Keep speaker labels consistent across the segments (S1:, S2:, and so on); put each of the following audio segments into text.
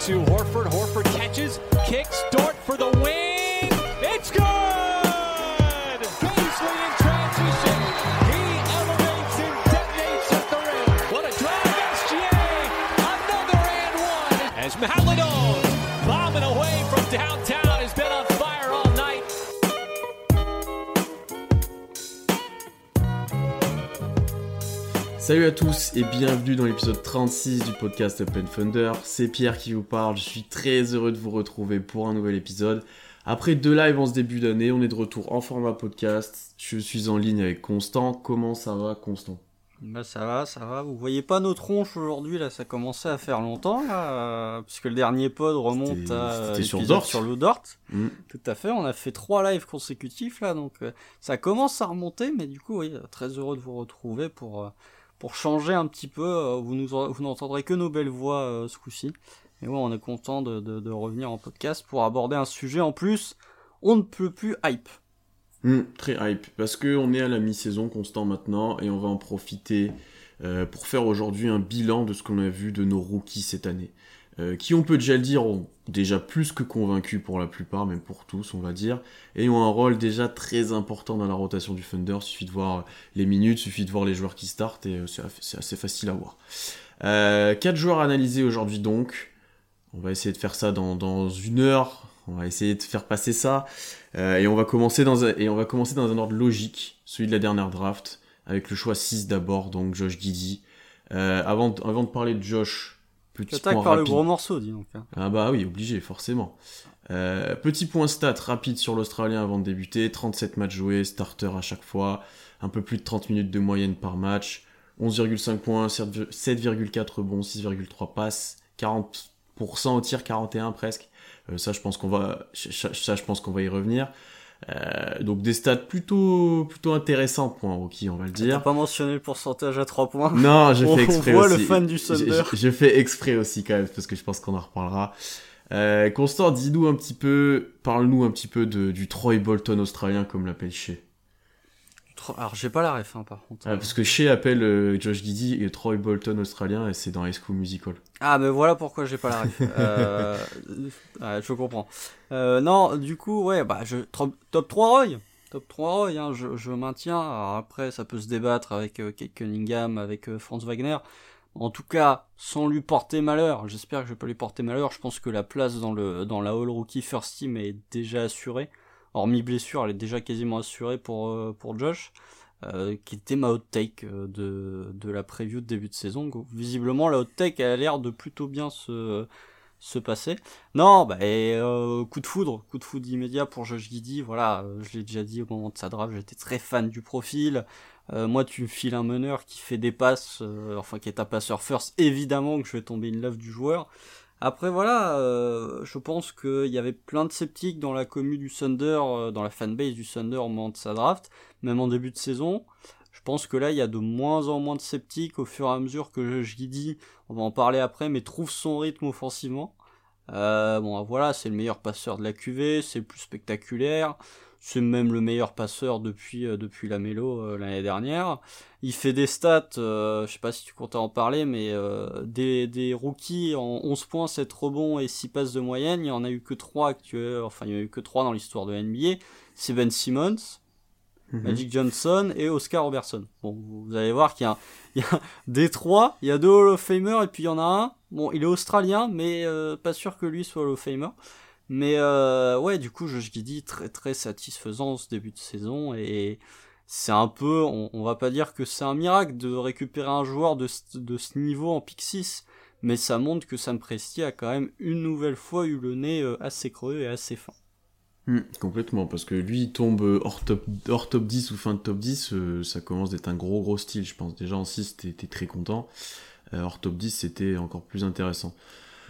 S1: to Horford. Horford catches, kicks, Dort for the win.
S2: Salut à tous et bienvenue dans l'épisode 36 du podcast Open Thunder. C'est Pierre qui vous parle. Je suis très heureux de vous retrouver pour un nouvel épisode. Après deux lives en ce début d'année, on est de retour en format podcast. Je suis en ligne avec Constant. Comment ça va, Constant?
S3: Bah ça va, ça va. Vous voyez pas nos tronches aujourd'hui là, ça commençait à faire longtemps là, euh, puisque le dernier pod remonte à
S2: sur Dort.
S3: sur le Dort.
S2: Hmm.
S3: Tout à fait. On a fait trois lives consécutifs là, donc euh, ça commence à remonter, mais du coup, oui, euh, très heureux de vous retrouver pour euh, pour changer un petit peu. euh, Vous n'entendrez que nos belles voix euh, ce coup-ci. Et ouais, on est content de, revenir en podcast pour aborder un sujet en plus. On ne peut plus hype.
S2: Hmm, Très hype parce que on est à la mi-saison Constant maintenant et on va en profiter euh, pour faire aujourd'hui un bilan de ce qu'on a vu de nos rookies cette année. Euh, qui on peut déjà le dire ont déjà plus que convaincus pour la plupart, même pour tous on va dire, et ont un rôle déjà très important dans la rotation du Thunder. Suffit de voir les minutes, suffit de voir les joueurs qui startent et euh, c'est assez facile à voir. Euh, quatre joueurs à analyser aujourd'hui donc. On va essayer de faire ça dans, une heure. On va essayer de faire passer ça. Euh, et, on va commencer dans un, et on va commencer dans un ordre logique, celui de la dernière draft, avec le choix 6 d'abord, donc Josh Giddy. Euh, avant, de- avant de parler de Josh, petit point
S3: par le gros morceau, dis donc. hein.
S2: Ah bah oui, obligé, forcément. Euh, petit point stat rapide sur l'Australien avant de débuter. 37 matchs joués, starter à chaque fois. Un peu plus de 30 minutes de moyenne par match. 11,5 points, 7,4 rebonds, 6,3 passes. 40% au tir, 41 presque. Euh, ça, je pense qu'on va, ça, je pense qu'on va y revenir. Euh, donc des stats plutôt, plutôt intéressants pour un rookie, on va le
S3: T'as
S2: dire.
S3: pas mentionné le pourcentage à 3 points.
S2: Non, j'ai
S3: On-
S2: fait
S3: on
S2: exprès
S3: voit
S2: aussi.
S3: le fan du Thunder.
S2: j'ai- Je fais exprès aussi quand même parce que je pense qu'on en reparlera. Euh, Constant, dis-nous un petit peu, parle-nous un petit peu de, du Troy Bolton australien comme l'appelle Shea.
S3: Alors j'ai pas la ref hein, par contre.
S2: Ah, parce que Shea appelle euh, Josh Giddy et Troy Bolton australien et c'est dans High School Musical.
S3: Ah mais voilà pourquoi j'ai pas la ref. Euh, ouais, je comprends. Euh, non, du coup ouais bah je top, top 3 Roy. Top 3 Roy, hein, je, je maintiens. Alors après ça peut se débattre avec euh, Kate Cunningham, avec euh, Franz Wagner. En tout cas, sans lui porter malheur, j'espère que je vais pas lui porter malheur, je pense que la place dans le dans la All Rookie First Team est déjà assurée. Hormis blessure, elle est déjà quasiment assurée pour, euh, pour Josh. euh, qui était ma hot take euh, de, de la preview de début de saison. Visiblement, la hot take a l'air de plutôt bien se, se passer. Non, bah, et, coup de foudre, coup de foudre immédiat pour Josh Giddy. Voilà, je l'ai déjà dit au moment de sa draft, j'étais très fan du profil. Moi, tu me files un meneur qui fait des passes, enfin qui est un passeur first, évidemment que je vais tomber in love du joueur. Après voilà, euh, je pense qu'il y avait plein de sceptiques dans la commu du Thunder, euh, dans la fanbase du Thunder au moment de sa draft, même en début de saison. Je pense que là, il y a de moins en moins de sceptiques au fur et à mesure que je dis, on va en parler après, mais trouve son rythme offensivement. Euh, bon, voilà, c'est le meilleur passeur de la QV, c'est le plus spectaculaire, c'est même le meilleur passeur depuis euh, depuis la Mélo euh, l'année dernière. Il fait des stats, euh, je sais pas si tu comptais en parler, mais des, des rookies en 11 points, 7 rebonds et 6 passes de moyenne, il y en a eu que 3 actuels, enfin il y en a eu que 3 dans l'histoire de NBA. C'est Ben Simmons,
S2: Mhm.
S3: Magic Johnson et Oscar Robertson. Bon, vous allez voir qu'il y a, il y a des trois, il y a deux Hall of Famer et puis il y en a un. Bon, il est australien, mais euh, pas sûr que lui soit Hall of Famer. Mais euh, ouais, du coup, Josh Giddy très très satisfaisant ce début de saison et c'est un peu, on, on va pas dire que c'est un miracle de récupérer un joueur de, de ce niveau en pick 6, mais ça montre que Sam Presti a quand même une nouvelle fois eu le nez euh, assez creux et assez fin.
S2: Hmm, complètement, parce que lui, il tombe euh, hors top, hors top 10 ou fin de top 10, euh, ça commence d'être un gros gros style, je pense. Déjà en 6, t'es très content. Hors top 10, c'était encore plus intéressant.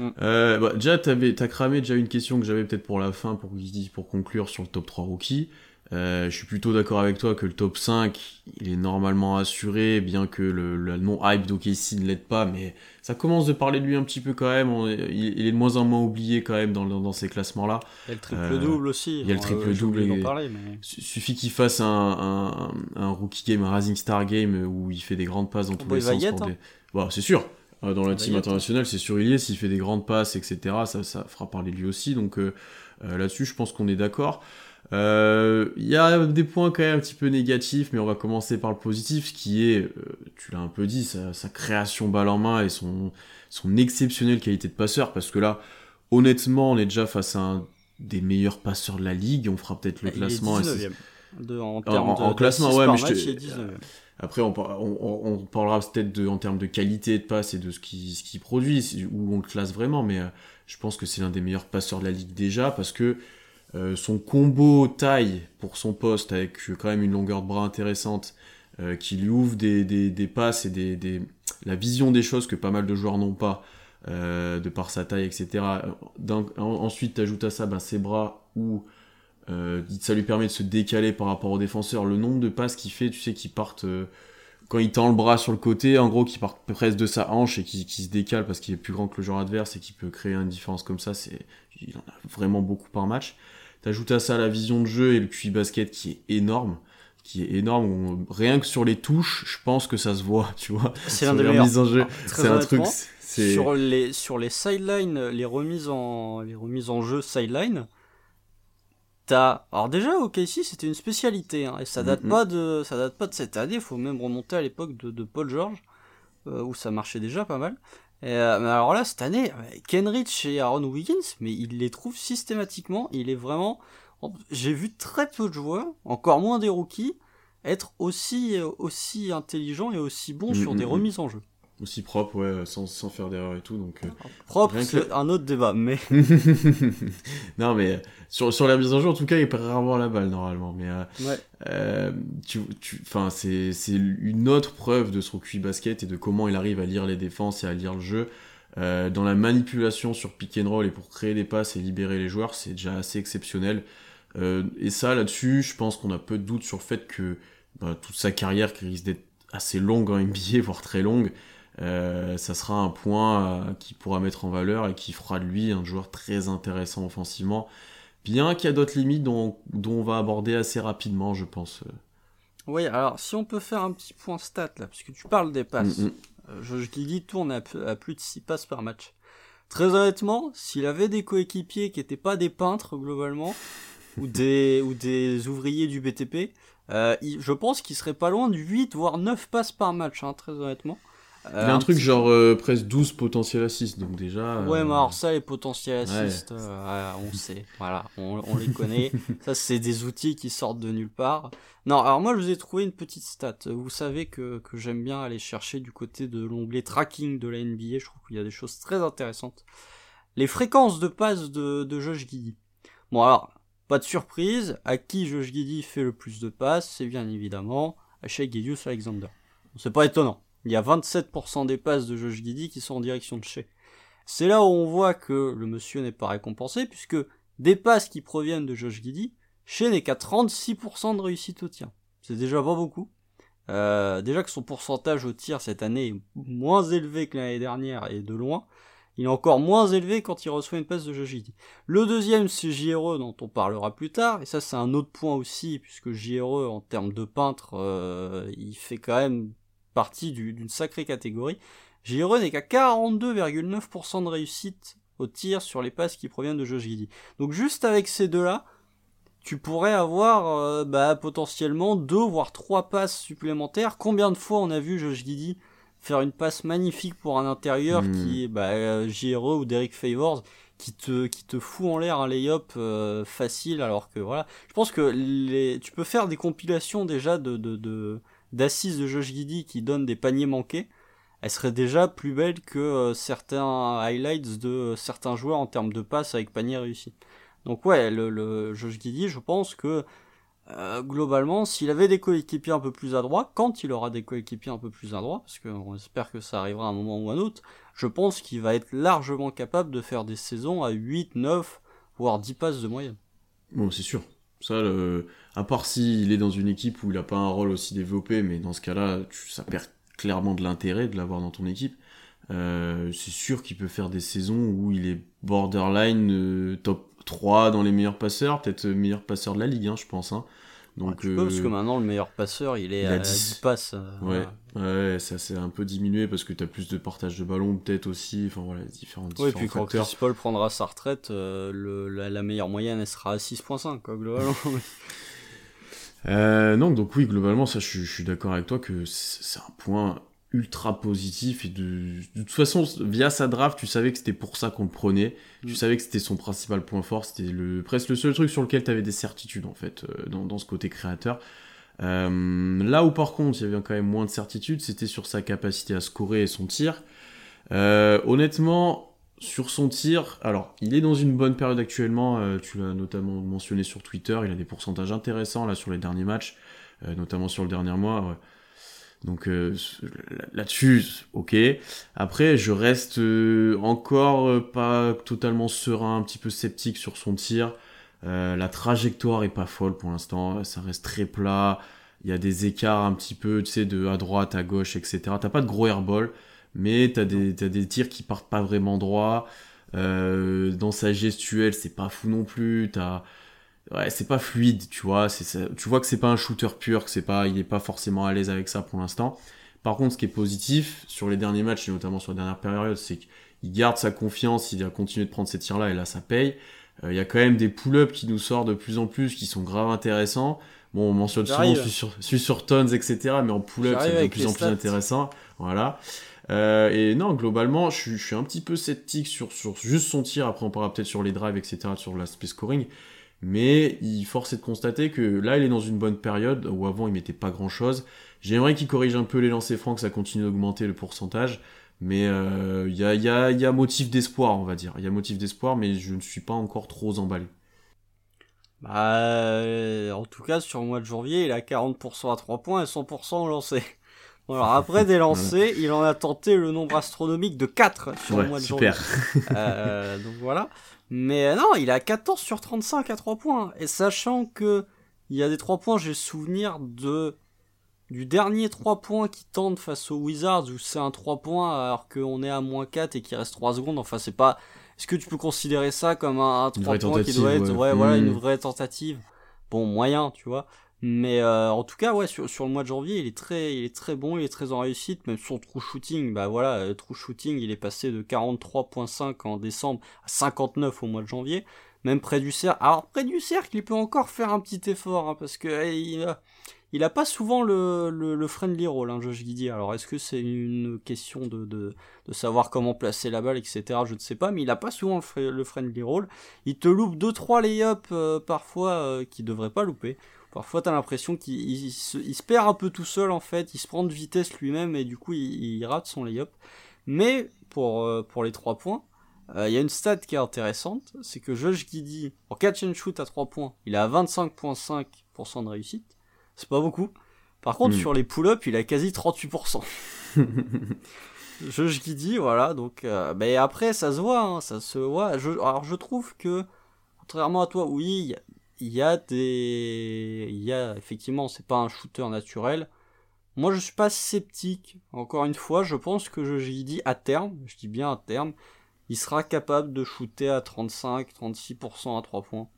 S3: Hmm.
S2: Euh, bah, déjà, t'avais- t'as cramé déjà une question que j'avais peut-être pour la fin, pour, pour conclure sur le top 3 rookie. Euh, je suis plutôt d'accord avec toi que le top 5, il est normalement assuré, bien que le, le non-hype d'OKC ne l'aide pas, mais ça commence de parler de lui un petit peu quand même. On- il, il est de moins en moins oublié quand même dans, dans, dans ces classements-là.
S3: Il y a le triple-double aussi.
S2: il y a le
S3: euh,
S2: triple-double
S3: parler, mais...
S2: Su- Suffit qu'il fasse un, un, un rookie game, un Rising Star game euh, où il fait des grandes passes dans tous les sens. pour des- Bon, c'est sûr. Ah, dans la team internationale, c'est sûr, il est. S'il fait des grandes passes, etc., ça, ça fera parler de lui aussi. Donc là-dessus, je pense qu'on est d'accord. Il y a des points quand même un petit peu négatifs, mais on va commencer par le positif, ce qui est, tu l'as un peu dit, sa, sa, création balle en main et son, son exceptionnelle qualité de passeur, parce que là, honnêtement, on est déjà face à un des meilleurs passeurs de la ligue. On fera peut-être le classement.
S3: en,
S2: classement, ouais, mais je Après, on, parlera peut-être en termes de qualité de passe et de ce qu'il qui produit, où on le classe vraiment, mais euh, je pense que c'est l'un des meilleurs passeurs de la ligue déjà, parce que euh, son combo taille pour son poste, avec quand même une longueur de bras intéressante, euh, qui lui ouvre des, passes et des, la vision des choses que pas mal de joueurs n'ont pas, de par sa taille, etc. ensuite, tu ajoutes à ça ben, ses bras où euh, ça lui permet de se décaler par rapport au défenseur. Le nombre de passes qu'il fait, tu sais, qui partent euh, quand il tend le bras sur le côté, en gros, qui part presque de sa hanche et qui, se décale parce qu'il est plus grand que le joueur adverse et qui peut créer une différence comme ça, c'est il en a vraiment beaucoup par match. T'ajoutes à ça la vision de jeu et le QI basket qui est énorme qui est énorme. rien que sur les touches, je pense que ça se voit, tu vois.
S3: C'est un des meilleurs.
S2: C'est un truc,
S3: sur les, sur les sidelines, les remises en, les remises en jeu sideline, t'as, alors déjà, ok, ici, c'était une spécialité, hein, et ça date pas de, ça date pas de cette année, il faut même remonter à l'époque de, de, Paul George, euh, où ça marchait déjà pas mal. Et, euh, mais alors là, cette année, Kenrich et Aaron Wiggins, mais il les trouve systématiquement, il est vraiment, j'ai vu très peu de joueurs, encore moins des rookies, être aussi, aussi intelligents et aussi bons sur des remises en jeu
S2: aussi propre, ouais, sans, sans faire d'erreur et tout. Donc, euh,
S3: propre, c'est un autre débat, mais.
S2: non, mais sur, sur la mise en jeu, en tout cas, il perd rarement la balle normalement. Mais euh,
S3: ouais.
S2: euh, tu, tu, c'est, c'est une autre preuve de son QI basket et de comment il arrive à lire les défenses et à lire le jeu. Euh, dans la manipulation sur pick and roll et pour créer des passes et libérer les joueurs, c'est déjà assez exceptionnel. Euh, et ça, là-dessus, je pense qu'on a peu de doute sur le fait que bah, toute sa carrière qui risque d'être assez longue en NBA, voire très longue, euh, ça sera un point euh, qui pourra mettre en valeur et qui fera de lui un joueur très intéressant offensivement. Bien qu'il y a d'autres limites dont, on va aborder assez rapidement, je pense.
S3: Oui, alors si on peut faire un petit point stat là, puisque tu parles des passes. Mm, mm. Euh, dis tourne à, plus de 6 passes par match. Très honnêtement, s'il avait des coéquipiers qui n'étaient pas des peintres globalement, ou des, ou des ouvriers du BTP, je pense qu'il serait pas loin de 8 voire 9 passes par match, hein, très honnêtement.
S2: Il y a un, truc genre euh, presque 12 potentiels assists, donc déjà.
S3: Ouais, mais alors ça, les potentiels assists, euh, on sait, voilà, on, on les connaît. ça, c'est des outils qui sortent de nulle part. Non, alors moi, je vous ai trouvé une petite stat. Vous savez que, que j'aime bien aller chercher du côté de l'onglet tracking de la NBA. Je trouve qu'il y a des choses très intéressantes. Les fréquences de passes de, de Josh Giddy. Bon, alors, pas de surprise, à qui Josh Giddy fait le plus de passes, c'est bien évidemment à Shea Gillius Alexander. C'est pas étonnant. Il y a 27% des passes de Josh Giddy qui sont en direction de chez. C'est là où on voit que le monsieur n'est pas récompensé, puisque des passes qui proviennent de Josh Giddy, chez n'est qu'à 36% de réussite au tir. C'est déjà pas beaucoup. Euh, déjà que son pourcentage au tir cette année est moins élevé que l'année dernière et de loin. Il est encore moins élevé quand il reçoit une passe de Josh Giddy. Le deuxième, c'est JRE dont on parlera plus tard. Et ça, c'est un autre point aussi, puisque JRE, en termes de peintre, euh, il fait quand même partie d'une sacrée catégorie. J.R.E. n'est qu'à 42,9% de réussite au tir sur les passes qui proviennent de Josh Giddy. Donc juste avec ces deux-là, tu pourrais avoir euh, bah, potentiellement deux voire trois passes supplémentaires. Combien de fois on a vu Josh Giddy faire une passe magnifique pour un intérieur hmm. qui est bah, JRE ou Derek Favors qui te qui te fout en l'air un layup euh, facile alors que voilà je pense que les tu peux faire des compilations déjà de de, de d'assises de Josh Giddy qui donne des paniers manqués, elle serait déjà plus belle que euh, certains highlights de euh, certains joueurs en termes de passes avec panier réussi. Donc ouais, le, le Josh Giddy, je pense que euh, globalement, s'il avait des coéquipiers un peu plus adroits, quand il aura des coéquipiers un peu plus adroits, parce qu'on espère que ça arrivera à un moment ou un autre, je pense qu'il va être largement capable de faire des saisons à 8, 9, voire 10 passes de moyenne.
S2: Bon, c'est sûr. Ça, à part s'il est dans une équipe où il n'a pas un rôle aussi développé, mais dans ce cas-là, ça perd clairement de l'intérêt de l'avoir dans ton équipe. Euh, c'est sûr qu'il peut faire des saisons où il est borderline euh, top 3 dans les meilleurs passeurs, peut-être meilleur passeur de la ligue, hein, je pense. Hein. Donc,
S3: tu peux, parce que maintenant le meilleur passeur il est
S2: il
S3: à
S2: 10.
S3: 10 passes. euh,
S2: Ouais, ouais, ça s'est un peu diminué parce que t'as plus de partage de ballon, peut-être aussi. Enfin voilà, différents,
S3: Oui,
S2: différents
S3: puis quand
S2: facteurs.
S3: Chris Paul prendra sa retraite, euh, le, la, la meilleure moyenne elle sera à 6.5 quoi, globalement.
S2: Euh, non, donc oui, globalement, ça, je, suis- je suis d'accord avec toi que c'est c'est un point ultra positif et de, de toute façon, via sa draft, tu savais que c'était pour ça qu'on le prenait. Tu
S3: Mm.
S2: savais que c'était son principal point fort. C'était le presque le seul truc sur lequel tu avais des certitudes en fait euh, dans, dans ce côté créateur. Euh, là où par contre, il y avait quand même moins de certitudes, c'était sur sa capacité à scorer et son tir. Euh, honnêtement, sur son tir, alors il est dans une bonne période actuellement, euh, tu l'as notamment mentionné sur Twitter, il a des pourcentages intéressants là sur les derniers matchs, euh, notamment sur le dernier mois. ouais. Donc euh, là- là-dessus, ok. Après, je reste euh, encore euh, pas totalement serein, un petit peu sceptique sur son tir. Euh, la trajectoire est pas folle pour l'instant, ça reste très plat. Il y a des écarts un petit peu, tu sais, de à droite, à gauche, etc. T'as pas de gros airball, mais t'as des, t'as des tirs qui partent pas vraiment droit. Dans sa gestuelle, c'est pas fou non plus. T'as, ouais, c'est pas fluide, tu vois. C'est, ça- tu vois que c'est pas un shooter pur, que c'est pas, il est pas forcément à l'aise avec ça pour l'instant. Par contre, ce qui est positif sur les derniers matchs, et notamment sur la dernière période, c'est qu'il garde sa confiance, il a continué de prendre ces tirs-là, et là, ça paye. Euh, Il y a quand même des pull-ups qui nous sortent de plus en plus, qui sont grave intéressants. Bon, on mentionne souvent sur, sur tons, etc. Mais en pull-up, c'est de plus en plus intéressant. Voilà. Euh, et non, globalement, je, suis- je suis un petit peu sceptique sur, sur juste son tir. Après, on parlera peut-être sur les drives, etc., sur l'aspect scoring. Mais il force est de constater que là, il est dans une bonne période où avant, il mettait pas grand-chose. J'aimerais qu'il corrige un peu les lancers francs, que ça continue d'augmenter le pourcentage. Mais euh, il y, a, y, a, y a motif d'espoir, on va dire. Il y a motif d'espoir, mais je ne suis pas encore trop emballé.
S3: Bah, euh, en tout cas, sur le mois de janvier, il a 40% à 3 points et 100% au lancer. Alors après des lancers, il en a tenté le nombre astronomique de 4 sur le mois de
S2: super.
S3: janvier. Euh, donc voilà. Mais non, il a 14 sur 35 à 3 points. Et sachant que il y a des 3 points, j'ai souvenir de du dernier 3 points qui tente face aux Wizards où c'est un 3 points alors qu'on est à moins 4 et qu'il reste 3 secondes. Enfin, c'est pas. Est-ce que tu peux considérer ça comme un, un 3
S2: vraie
S3: points qui doit être.
S2: ouais.
S3: Ouais, voilà, une vraie tentative? Bon, moyen, tu vois. Mais euh, en tout cas, ouais, sur, sur le mois de janvier, il est très, il est très bon, il est très en réussite. Même son true shooting, bah voilà, euh, true shooting, il est passé de 43.5 en décembre à 59 au mois de janvier. Même près du cercle. Alors près du cercle, il peut encore faire un petit effort, hein, parce que il, a, il a pas souvent le, le, le friendly roll, hein, Josh Giddy. Alors est-ce que c'est une question de, de, de savoir comment placer la balle, etc. Je ne sais pas, mais il a pas souvent le, fri- le friendly roll. Il te loupe 2-3 lay-up euh, parfois euh, qu'il devrait pas louper. Parfois, t'as l'impression qu'il il se, il se perd un peu tout seul en fait, il se prend de vitesse lui-même et du coup, il, il rate son lay-up. Mais pour, euh, pour les 3 points, euh, il y a une stat qui est intéressante, c'est que Josh Giddy, en catch and shoot à 3 points, il à 25,5% de réussite. C'est pas beaucoup. Par contre,
S2: Mm.
S3: sur les pull-ups, il a quasi 38%. Josh Giddy, voilà, donc... Euh, mais après, ça se voit, hein, ça se voit. Je, alors, je trouve que, contrairement à toi, oui, il y a- des il y a effectivement c'est pas un shooter naturel. Moi je suis pas sceptique. Encore une fois je pense que j'y dis à terme je dis bien à terme il sera capable de shooter à 35 36% à 3 points.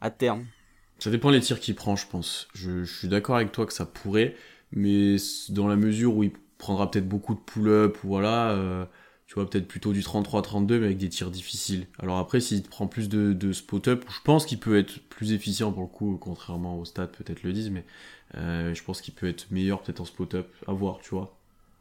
S3: À terme.
S2: Ça dépend des tirs qu'il prend, je pense. Je, suis d'accord avec toi que ça pourrait, mais dans la mesure où il prendra peut-être beaucoup de pull-up, voilà, euh, tu vois, peut-être plutôt du 33-32, mais avec des tirs difficiles. Alors après, s'il prend plus de, de spot-up, je pense qu'il peut être plus efficient pour le coup, contrairement au stats, peut-être le disent, mais euh, je pense qu'il peut être meilleur peut-être en spot-up, à voir, tu vois.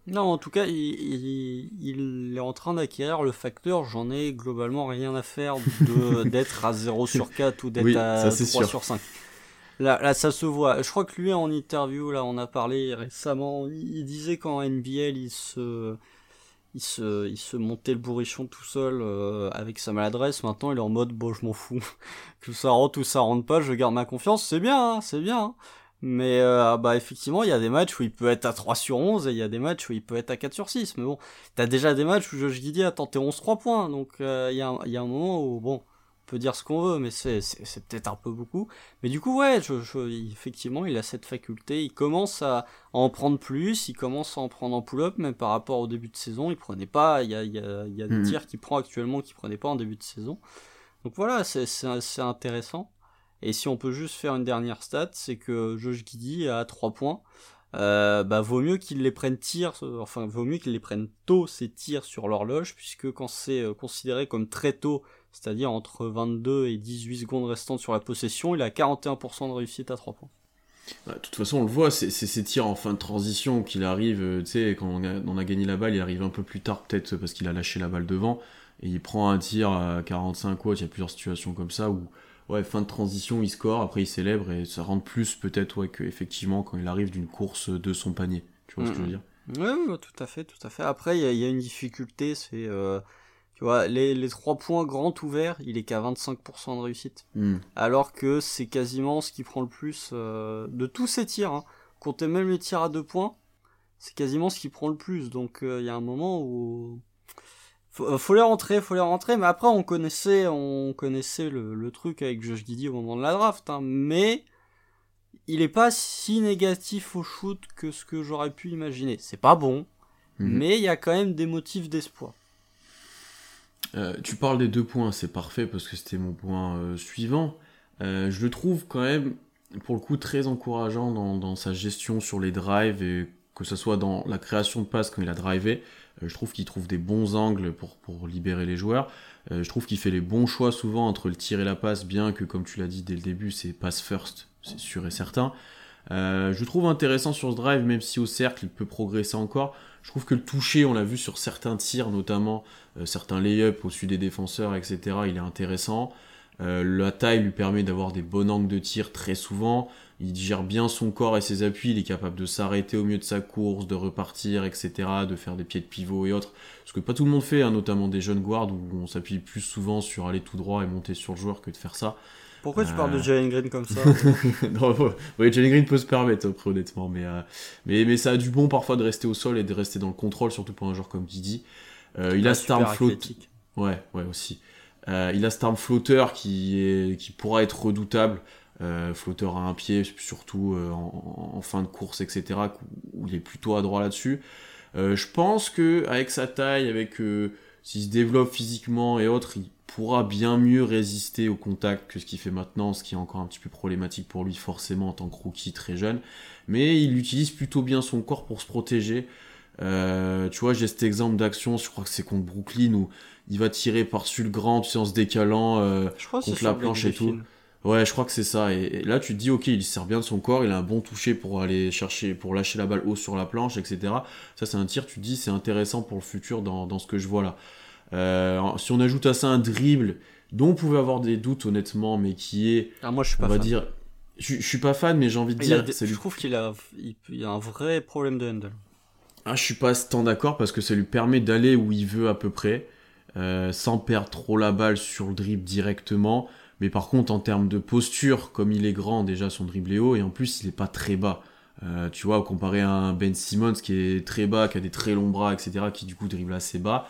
S3: non en tout cas il, il, il est en train d'acquérir le facteur j'en ai globalement rien à faire d'être à 0 sur 4 ou d'être
S2: Oui,
S3: à
S2: ça, c'est
S3: 3
S2: sûr.
S3: sur 5 Là, là, ça se voit. Je crois que lui, en interview, là, on a parlé récemment, il, il disait qu'en NBL, il se, il se, il se montait le bourrichon tout seul euh, avec sa maladresse. Maintenant, il est en mode, bon, je m'en fous. que ça rentre ou ça rentre pas, je garde ma confiance. C'est bien, hein, c'est bien. hein. Mais euh, bah effectivement, il y a des matchs où il peut être à 3 sur 11 et il y a des matchs où il peut être à 4 sur 6. Mais bon, t'as déjà des matchs où Josh Giddy a tenté 11-3 points. Donc euh, il y, a y a un moment où, bon, on peut dire ce qu'on veut, mais c'est peut-être un peu beaucoup. Mais du coup, ouais, je, je- effectivement, il a cette faculté. Il commence à, à en prendre plus. Il commence à en prendre en pull-up, même par rapport au début de saison. Il prenait pas. Il y a, il y a, il y a des tirs qu'il prend actuellement qu'il prenait pas en début de saison. Donc voilà, c'est intéressant. Et si on peut juste faire une dernière stat, c'est que Josh Giddy a 3 points. Euh, bah vaut mieux qu'ils les prennent tir, enfin vaut mieux qu'ils les prennent tôt ces tirs sur l'horloge, puisque quand c'est euh, considéré comme très tôt, c'est-à-dire entre 22 et 18 secondes restantes sur la possession, il a 41% de réussite à 3 points.
S2: Bah, de toute façon, on le voit, c'est ces tirs en fin de transition qu'il arrive, euh, tu sais, quand on a, on a, gagné la balle, il arrive un peu plus tard, peut-être parce qu'il a lâché la balle devant, et il prend un tir à 45 watts, il y a plusieurs situations comme ça où, ouais, fin de transition, il score, après il célèbre, et ça rentre plus peut-être, ouais, qu'effectivement, quand il arrive d'une course de son panier. Tu vois ce que je veux dire?
S3: Oui, tout à fait, tout à fait. Après, il y, a une difficulté, c'est... Euh, tu vois, les, les 3 points grands ouverts, il est qu'à 25% de réussite.
S2: Hmm.
S3: Alors que c'est quasiment ce qui prend le plus euh, de tous ces tirs. Hein. Comptez même les tirs à 2 points, c'est quasiment ce qui prend le plus. Donc euh, il y a un moment où... Faut, euh, faut les rentrer, faut les rentrer. Mais après, on connaissait, on connaissait le, le truc avec Josh Didi au moment de la draft. Hein. Mais il est pas si négatif au shoot que ce que j'aurais pu imaginer. C'est pas bon,
S2: Mhm.
S3: mais il y a quand même des motifs d'espoir.
S2: Euh, tu parles des deux points, c'est parfait parce que c'était mon point euh, suivant. Euh, je le trouve quand même, pour le coup, très encourageant dans, sa gestion sur les drives et que ce soit dans la création de passes quand il a drivé. Je trouve qu'il trouve des bons angles pour, pour libérer les joueurs. Je trouve qu'il fait les bons choix souvent entre le tir et la passe, bien que, comme tu l'as dit dès le début, c'est pass first, c'est sûr et certain. Euh, je trouve intéressant sur ce drive, même si au cercle il peut progresser encore. Je trouve que le toucher, on l'a vu sur certains tirs, notamment euh, certains lay-ups au-dessus des défenseurs, etc. Il est intéressant. Euh, la taille lui permet d'avoir des bons angles de tir très souvent. Il gère bien son corps et ses appuis. Il est capable de s'arrêter au milieu de sa course, de repartir, etc. De faire des pieds de pivot et autres. Ce que pas tout le monde fait, hein, notamment des jeunes guards où on s'appuie plus souvent sur aller tout droit et monter sur le joueur que de faire ça.
S3: Pourquoi tu parles de Jalen Green comme ça
S2: non, ouais, Jalen Green peut se permettre, après, honnêtement, mais, euh, mais, mais ça a du bon parfois de rester au sol et de rester dans le contrôle, surtout pour un joueur comme Didi. Euh, il a cette arme flotte. Ouais, ouais, aussi. Euh, il a cette arme flotteur qui, est, qui pourra être redoutable. Euh, flotteur à un pied, surtout euh, en, en, fin de course, etc., où il est plutôt adroit là-dessus. Euh, je pense que avec sa taille, avec s'il se développe physiquement et autres, il pourra bien mieux résister au contact que ce qu'il fait maintenant, ce qui est encore un petit peu problématique pour lui forcément en tant que rookie très jeune. Mais il utilise plutôt bien son corps pour se protéger. Euh, tu vois, j'ai cet exemple d'action, je crois que c'est contre Brooklyn, où il va tirer par-dessus le grand, tu sais, en se décalant euh, contre la planche et tout. Ouais, je crois que c'est ça. Et, et, là, tu te dis, ok, il sert bien de son corps, il a un bon toucher pour aller chercher, pour lâcher la balle haut sur la planche, etc. Ça, c'est un tir, tu te dis, c'est intéressant pour le futur dans, dans ce que je vois là. Euh, si on ajoute à ça un dribble dont on pouvait avoir des doutes honnêtement, mais qui est,
S3: ah, moi, je suis pas
S2: on va
S3: fan.
S2: dire, je, je, suis pas fan, mais j'ai envie de
S3: il
S2: dire,
S3: des, je lui... trouve qu'il a, il, il, a un vrai problème de handle.
S2: Ah, je suis pas tant d'accord parce que ça lui permet d'aller où il veut à peu près, euh, sans perdre trop la balle sur le dribble directement. Mais par contre, en termes de posture, comme il est grand, déjà son dribble est haut et en plus il est pas très bas. Euh, tu vois, comparé à un Ben Simmons qui est très bas, qui a des très longs bras, etc., qui du coup dribble assez bas.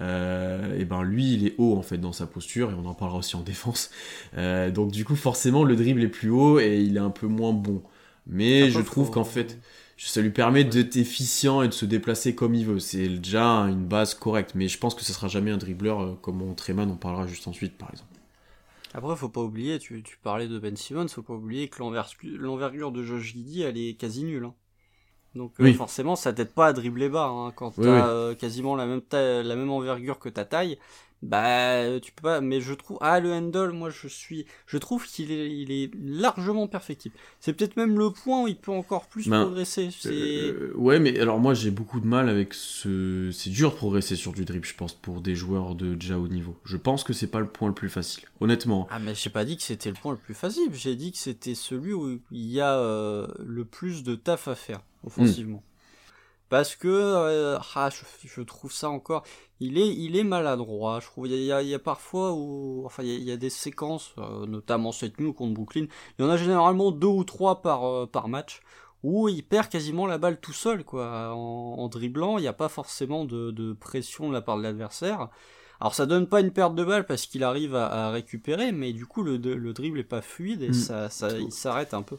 S2: Euh, et ben lui il est haut en fait dans sa posture et on en parlera aussi en défense euh, donc du coup forcément le dribble est plus haut et il est un peu moins bon mais je trouve qu'en fait ça lui permet d'être efficient et de se déplacer comme il veut c'est déjà une base correcte mais je pense que ce sera jamais un dribbleur euh, comme mon Treman on parlera juste ensuite par exemple
S3: après faut pas oublier tu, tu parlais de Ben Simmons faut pas oublier que l'envergure de Josh Giddy elle est quasi nulle hein. Donc oui. euh, forcément, ça t'aide pas à dribbler bas hein. quand
S2: oui,
S3: t'as
S2: oui.
S3: euh, quasiment la même taille, la même envergure que ta taille. Bah, tu peux pas. Mais je trouve ah le handle, moi je suis, je trouve qu'il est, il est largement perfectible. C'est peut-être même le point où il peut encore plus ben, progresser.
S2: Euh, ouais, mais alors moi j'ai beaucoup de mal avec ce. C'est dur de progresser sur du dribble, je pense, pour des joueurs de déjà haut niveau. Je pense que c'est pas le point le plus facile, honnêtement.
S3: Ah mais j'ai pas dit que c'était le point le plus facile. J'ai dit que c'était celui où il y a euh, le plus de taf à faire offensivement. Mmh. Parce que euh, ah, je, je, trouve ça encore, il est, il est maladroit. Je trouve il y a, il y a parfois où, enfin il y a, il y a des séquences, euh, notamment cette nuit contre Brooklyn. Il y en a généralement deux ou trois par euh, par match où il perd quasiment la balle tout seul quoi, en, en dribblant. Il n'y a pas forcément de, de, pression de la part de l'adversaire. Alors ça donne pas une perte de balle parce qu'il arrive à, à, récupérer, mais du coup le, le dribble est pas fluide et mmh. ça, ça il s'arrête un peu.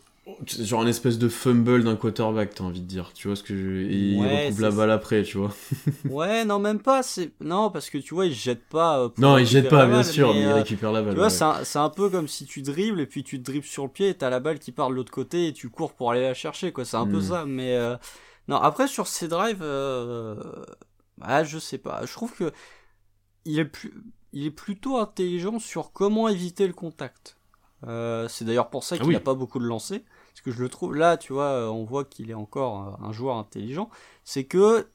S2: Genre un espèce de fumble d'un quarterback, t'as envie de dire. Tu vois ce que je... Et il recoupe la balle après, tu vois.
S3: ouais, non, même pas. C'est... Non, parce que tu vois, il jette pas.
S2: Euh, non, il jette pas, bien sûr, mais, il euh, récupère la balle.
S3: Tu vois, c'est, un, peu comme si tu dribbles et puis tu te dribbles sur le pied et t'as la balle qui part de l'autre côté et tu cours pour aller la chercher, quoi. C'est un peu hmm. ça, mais. Euh, non, après, sur ces drives. Ah, je sais pas. Je trouve que. Il est, plus... il est plutôt intelligent sur comment éviter le contact. c'est d'ailleurs pour ça ah qu'il n'a pas beaucoup de lancers ce que je le trouve là, tu vois, euh, on voit qu'il est encore un joueur intelligent, c'est que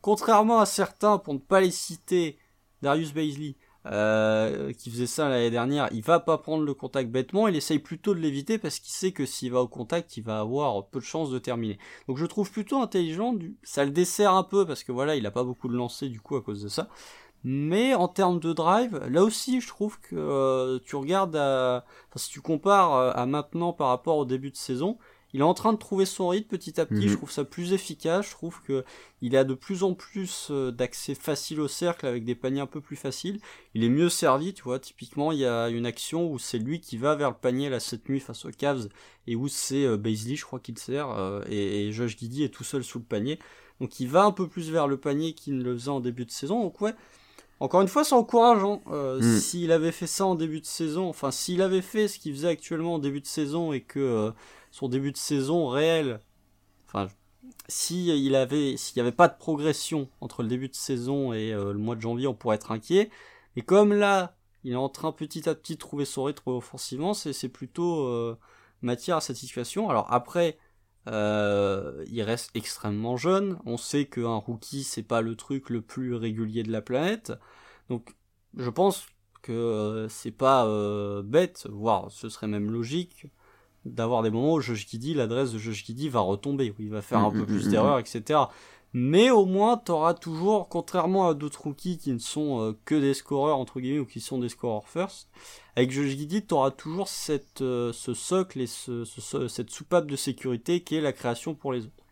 S3: contrairement à certains, pour ne pas les citer, Darius Baisley, euh, qui faisait ça l'année dernière, il va pas prendre le contact bêtement, il essaye plutôt de l'éviter parce qu'il sait que s'il va au contact, il va avoir peu de chances de terminer. Donc je trouve plutôt intelligent, ça le dessert un peu parce que voilà, il a pas beaucoup de lancers du coup à cause de ça. Mais en termes de drive, là aussi, je trouve que euh, tu regardes, à... enfin, si tu compares euh, à maintenant par rapport au début de saison, il est en train de trouver son rythme petit à petit. Je mhm. trouve ça plus efficace. Je trouve que il a de plus en plus euh, d'accès facile au cercle avec des paniers un peu plus faciles. Il est mieux servi, tu vois. Typiquement, il y a une action où c'est lui qui va vers le panier là cette nuit face aux Cavs et où c'est euh, je crois qu'il sert, et, et Josh Giddy est tout seul sous le panier. Donc il va un peu plus vers le panier qu'il ne le faisait en début de saison. Donc ouais, encore une fois, c'est encourageant. Euh, hmm. S'il avait fait ça en début de saison, enfin, s'il avait fait ce qu'il faisait actuellement en début de saison et que euh, son début de saison réel, enfin, s'il il avait, s'il n'y avait pas de progression entre le début de saison et euh, le mois de janvier, on pourrait être inquiet. Et comme là, il est en train petit à petit de trouver son rythme offensivement, c'est plutôt matière à cette situation. Alors après, euh, il reste extrêmement jeune. On sait qu'un rookie, c'est pas le truc le plus régulier de la planète. Donc, je pense que euh, c'est pas euh, bête, voire ce serait même logique, d'avoir des moments où Josh Giddy, l'adresse de Josh Giddy va retomber, où il va faire un mm, peu mm, plus mm, d'erreurs, etc. Mais au moins, t'auras toujours, contrairement à d'autres rookies qui ne sont que des scoreurs, entre guillemets, ou qui sont des scoreurs first, avec Josh Giddy, tu auras toujours cette, euh, ce socle et ce, cette soupape de sécurité qui est la création pour les autres.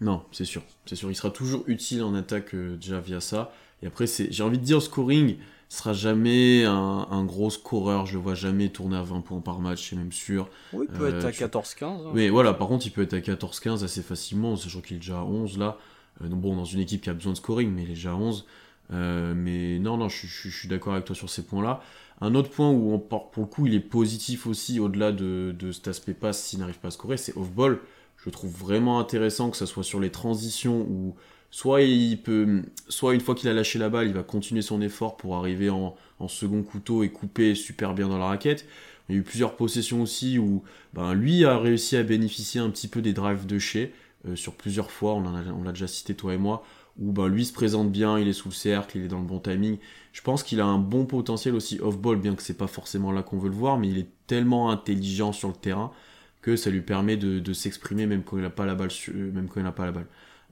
S2: Non, c'est sûr. C'est sûr, il sera toujours utile en attaque euh, déjà via ça. Et après, c'est, j'ai envie de dire, scoring sera jamais un, gros scoreur. Je le vois jamais tourner à 20 points par match, c'est même sûr.
S3: Oui, il peut être à 14-15. Hein.
S2: Mais voilà, par contre, il peut être à 14-15 assez facilement, sachant qu'il est déjà à 11 là. Euh, donc bon, dans une équipe qui a besoin de scoring, mais il est déjà à 11. mais non, non, je, je suis d'accord avec toi sur ces points-là. Un autre point où, on, pour le coup, il est positif aussi, au-delà de, cet aspect passe s'il n'arrive pas à scorer, c'est off-ball. Je trouve vraiment intéressant que ça soit sur les transitions où soit une fois qu'il a lâché la balle, il va continuer son effort pour arriver en, second couteau et couper super bien dans la raquette. Il y a eu plusieurs possessions aussi où ben, lui a réussi à bénéficier un petit peu des drives de chez euh, sur plusieurs fois, on l'a déjà cité toi et moi, où ben, lui se présente bien, il est sous le cercle, il est dans le bon timing. Je pense qu'il a un bon potentiel aussi off-ball, bien que c'est pas forcément là qu'on veut le voir, mais il est tellement intelligent sur le terrain que ça lui permet de, s'exprimer même quand il n'a pas la balle, euh, même quand il n'a pas la balle.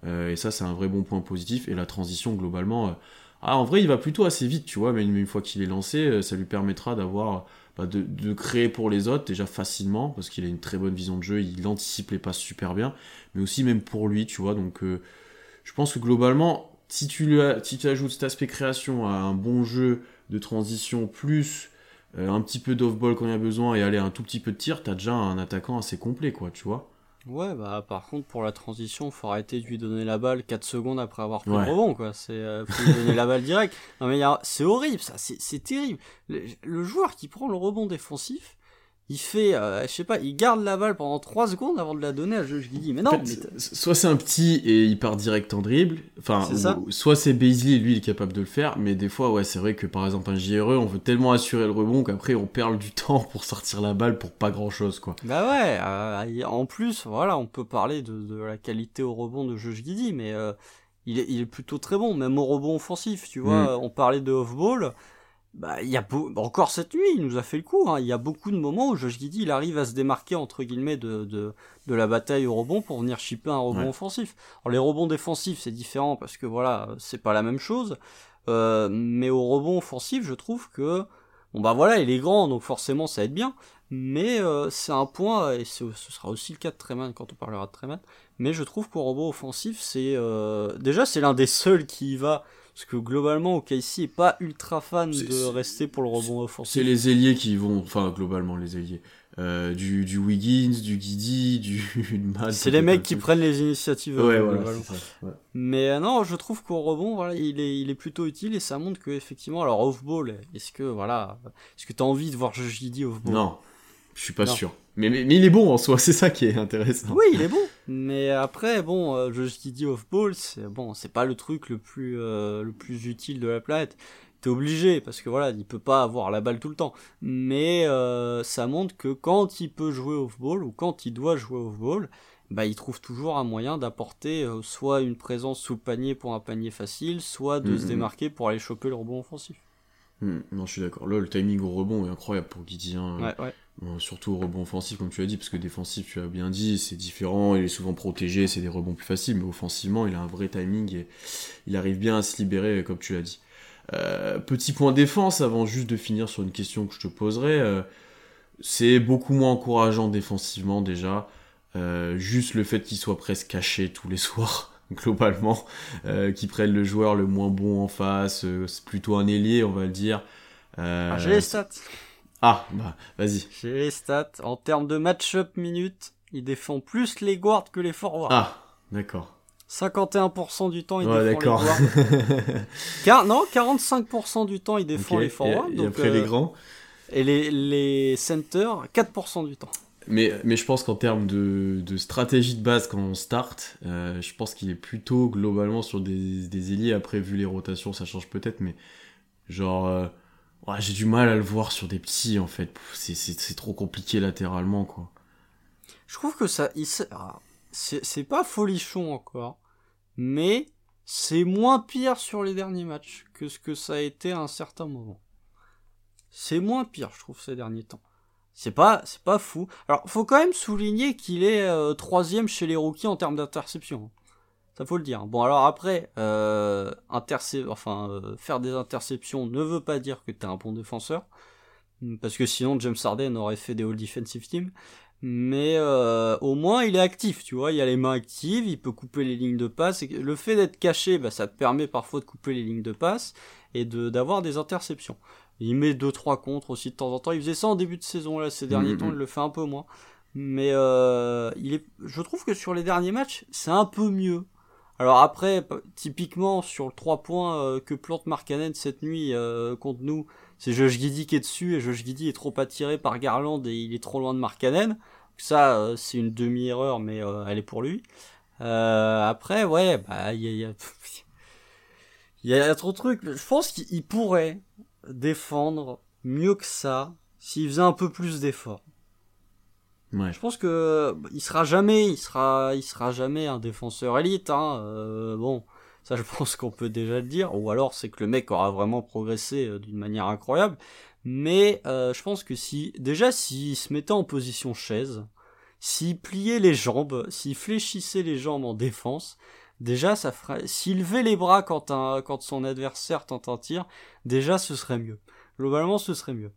S2: Euh, et ça, c'est un vrai bon point positif. Et la transition, globalement, euh, ah, en vrai, il va plutôt assez vite, tu vois, mais une, fois qu'il est lancé, ça lui permettra d'avoir, bah, de, créer pour les autres déjà facilement, parce qu'il a une très bonne vision de jeu, il anticipe les passes super bien, mais aussi même pour lui, tu vois. Donc, je pense que globalement, si tu, ajoutes cet aspect création à un bon jeu de transition, plus euh, un petit peu d'off-ball quand il y a besoin et aller un tout petit peu de tir, t'as déjà un attaquant assez complet, quoi, tu vois.
S3: Ouais, bah par contre, pour la transition, faut arrêter de lui donner la balle 4 secondes après avoir pris le rebond, quoi. C'est, euh, faut lui donner la balle direct. Non, mais c'est horrible, ça, c'est terrible. le, joueur qui prend le rebond défensif, il fait, euh, je sais pas, il garde la balle pendant 3 secondes avant de la donner à Josh Giddy. Mais non,
S2: soit c'est un petit et il part direct en dribble, enfin, soit c'est Beasley, lui il est capable de le faire, mais des fois, ouais, c'est vrai que par exemple un JRE, on veut tellement assurer le rebond qu'après on perd du temps pour sortir la balle pour pas grand chose, quoi.
S3: Bah ouais, euh, en plus, voilà, on peut parler de, la qualité au rebond de Josh Giddy, mais euh, il, est, il, est, plutôt très bon, même au rebond offensif, tu vois, mm. on parlait de off-ball bah, il y a encore cette nuit, il nous a fait le coup. Hein. Il y a beaucoup de moments où Josh Giddy il arrive à se démarquer entre guillemets de, de, de la bataille au rebond pour venir chipper un rebond offensif. Alors les rebonds défensifs c'est différent parce que voilà c'est pas la même chose. Euh, mais au rebond offensif je trouve que bon bah voilà il est grand donc forcément ça aide bien. Mais euh, c'est un point et ce sera aussi le cas de Treman quand on parlera de Treman. Mais je trouve qu'au rebond offensif c'est euh, déjà c'est l'un des seuls qui va parce que globalement, OKC est pas ultra fan de rester pour le rebond offensif.
S2: C'est les ailiers qui vont, enfin globalement les ailiers. euh, du, du Wiggins, du Guidi, du Matt.
S3: C'est les mecs qui prennent les initiatives.
S2: Ouais,
S3: euh,
S2: voilà.
S3: globalement.
S2: c'est ça, ouais.
S3: Mais euh, non, je trouve qu'au rebond, voilà, il est, il est plutôt utile et ça montre que effectivement, alors off-ball, est-ce que voilà, est-ce que t'as envie de voir Giddy off-ball?
S2: Non, je suis pas
S3: Non.
S2: sûr. Mais, mais, mais il est bon en soi, c'est ça qui est intéressant.
S3: Oui, il est bon. Mais après, bon, euh, Giddy off-ball, c'est bon, c'est pas le truc le plus, euh, le plus utile de la planète. T'es obligé parce que voilà, il peut pas avoir la balle tout le temps. Mais euh, ça montre que quand il peut jouer off-ball ou quand il doit jouer off-ball, bah il trouve toujours un moyen d'apporter euh, soit une présence sous panier pour un panier facile, soit de se
S2: Mhm.
S3: démarquer pour aller choper le rebond offensif.
S2: Hmm, non, je suis d'accord. Là, le timing au rebond est incroyable pour Guidi. hein.
S3: Ouais, ouais.
S2: Surtout au rebond offensif, comme tu as dit, parce que défensif, tu as bien dit, c'est différent, il est souvent protégé, c'est des rebonds plus faciles, mais offensivement, il a un vrai timing et il arrive bien à se libérer, comme tu l'as dit. Euh, petit point défense, avant juste de finir sur une question que je te poserai, euh, c'est beaucoup moins encourageant défensivement déjà. Euh, juste le fait qu'il soit presque caché tous les soirs, globalement, qu'il prenne le joueur le moins bon en face, c'est plutôt un ailier, on va le dire.
S3: Ah, les stats.
S2: Ah, bah, vas-y.
S3: J'ai les stats. En termes de match-up minutes, il défend plus les guards que les forwards.
S2: Ah, d'accord.
S3: 51% du temps, il
S2: Ouais,
S3: défend les guards. Car, non, 45% du temps, il défend les forwards.
S2: Et, et
S3: donc,
S2: après
S3: euh,
S2: les grands.
S3: Et les, les centers, 4% du temps.
S2: Mais, mais je pense qu'en termes de, de stratégie de base quand on start, euh, je pense qu'il est plutôt globalement sur des, des ailiers. Après, vu les rotations, ça change peut-être, mais genre, euh, ouais, j'ai du mal à le voir sur des petits en fait. C'est, trop compliqué latéralement quoi.
S3: Je trouve que ça, ah, c'est c'est pas folichon encore, mais c'est moins pire sur les derniers matchs que ce que ça a été à un certain moment. C'est moins pire, je trouve, ces derniers temps. C'est pas, c'est pas fou. Alors, faut quand même souligner qu'il est euh, troisième chez les rookies en termes d'interception. Ça faut le dire. Bon, alors après, euh, intercep- enfin, euh, faire des interceptions ne veut pas dire que t'es un bon défenseur, parce que sinon James Harden aurait fait des All Defensive Team mais euh, au moins il est actif, tu vois, il a les mains actives, il peut couper les lignes de passe, et le fait d'être caché, bah, ça te permet parfois de couper les lignes de passe et de d'avoir des interceptions. Il met 2-3 contre aussi de temps en temps, il faisait ça en début de saison, là, ces derniers
S2: Mhm.
S3: temps, il le fait un peu moins. Mais euh, il est, je trouve que sur les derniers matchs, c'est un peu mieux. Alors après, typiquement sur le 3 points euh, que plante Markkanen cette nuit euh, contre nous, c'est Josh Giddy qui est dessus et Josh Giddy est trop attiré par Garland et il est trop loin de Markkanen. Ça, euh, c'est une demi-erreur, mais elle est pour lui. Euh, après, ouais, bah, il y a, y a- il y a trop de trucs. Je pense qu'il pourrait défendre mieux que ça s'il faisait un peu plus d'efforts. Je pense que bah, il sera jamais, il sera, il sera jamais un défenseur élite. Hein. euh, bon, ça, je pense qu'on peut déjà le dire. Ou alors, c'est que le mec aura vraiment progressé euh, d'une manière incroyable. Mais euh, je pense que si, déjà, s'il se mettait en position chaise, s'il pliait les jambes, s'il fléchissait les jambes en défense, déjà, ça ferait. S'il levait les bras quand un, quand son adversaire tente un tir, déjà, ce serait mieux. Globalement, ce serait mieux.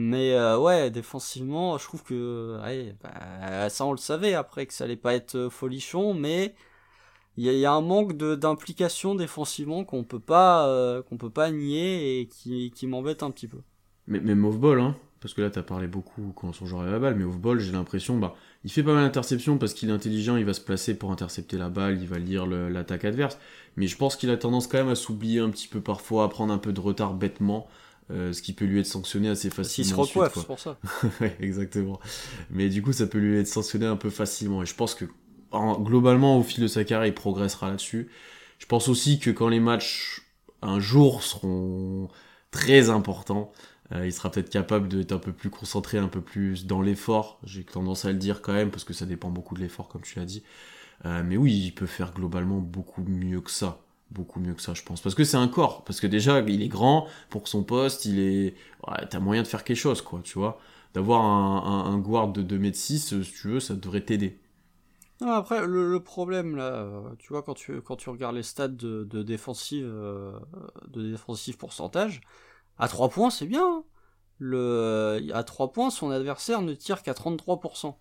S3: Mais euh, ouais, défensivement, je trouve que bah, ça on le savait après que ça allait pas être euh, folichon, mais il y, a- un manque d'implication défensivement qu'on peut pas euh, qu'on peut pas nier et qui, qui m'embête un petit peu.
S2: Mais même off-ball, hein, parce que là, t'as parlé beaucoup quand son joueur a la balle, mais off-ball, j'ai l'impression, bah, il fait pas mal d'interceptions parce qu'il est intelligent, il va se placer pour intercepter la balle, il va lire l'attaque adverse. Mais je pense qu'il a tendance quand même à s'oublier un petit peu parfois, à prendre un peu de retard bêtement, euh, ce qui peut lui être sanctionné assez
S3: S'il
S2: facilement.
S3: se
S2: ensuite,
S3: recoiffe, c'est pour ça.
S2: ouais, exactement. Mais du coup, ça peut lui être sanctionné un peu facilement. Et je pense que, en- globalement, au fil de sa carrière, il progressera là-dessus. Je pense aussi que quand les matchs, un jour, seront très importants, euh, il sera peut-être capable d'être un peu plus concentré, un peu plus dans l'effort. J'ai tendance à le dire quand même, parce que ça dépend beaucoup de l'effort, comme tu l'as dit. Euh, mais oui, il peut faire globalement beaucoup mieux que ça. Beaucoup mieux que ça, je pense. Parce que c'est un corps. Parce que déjà, il est grand pour son poste, il est. T'as moyen de faire quelque chose, quoi, tu vois. D'avoir un, guard de 2m6, euh, si tu veux, ça devrait t'aider.
S3: Non, après, le, le problème, là, euh, tu vois, quand tu, quand tu regardes les stats de, de défensive, euh, de défensive pourcentage, à 3 points, c'est bien. hein. Le, à 3 points, son adversaire ne tire qu'à 33%.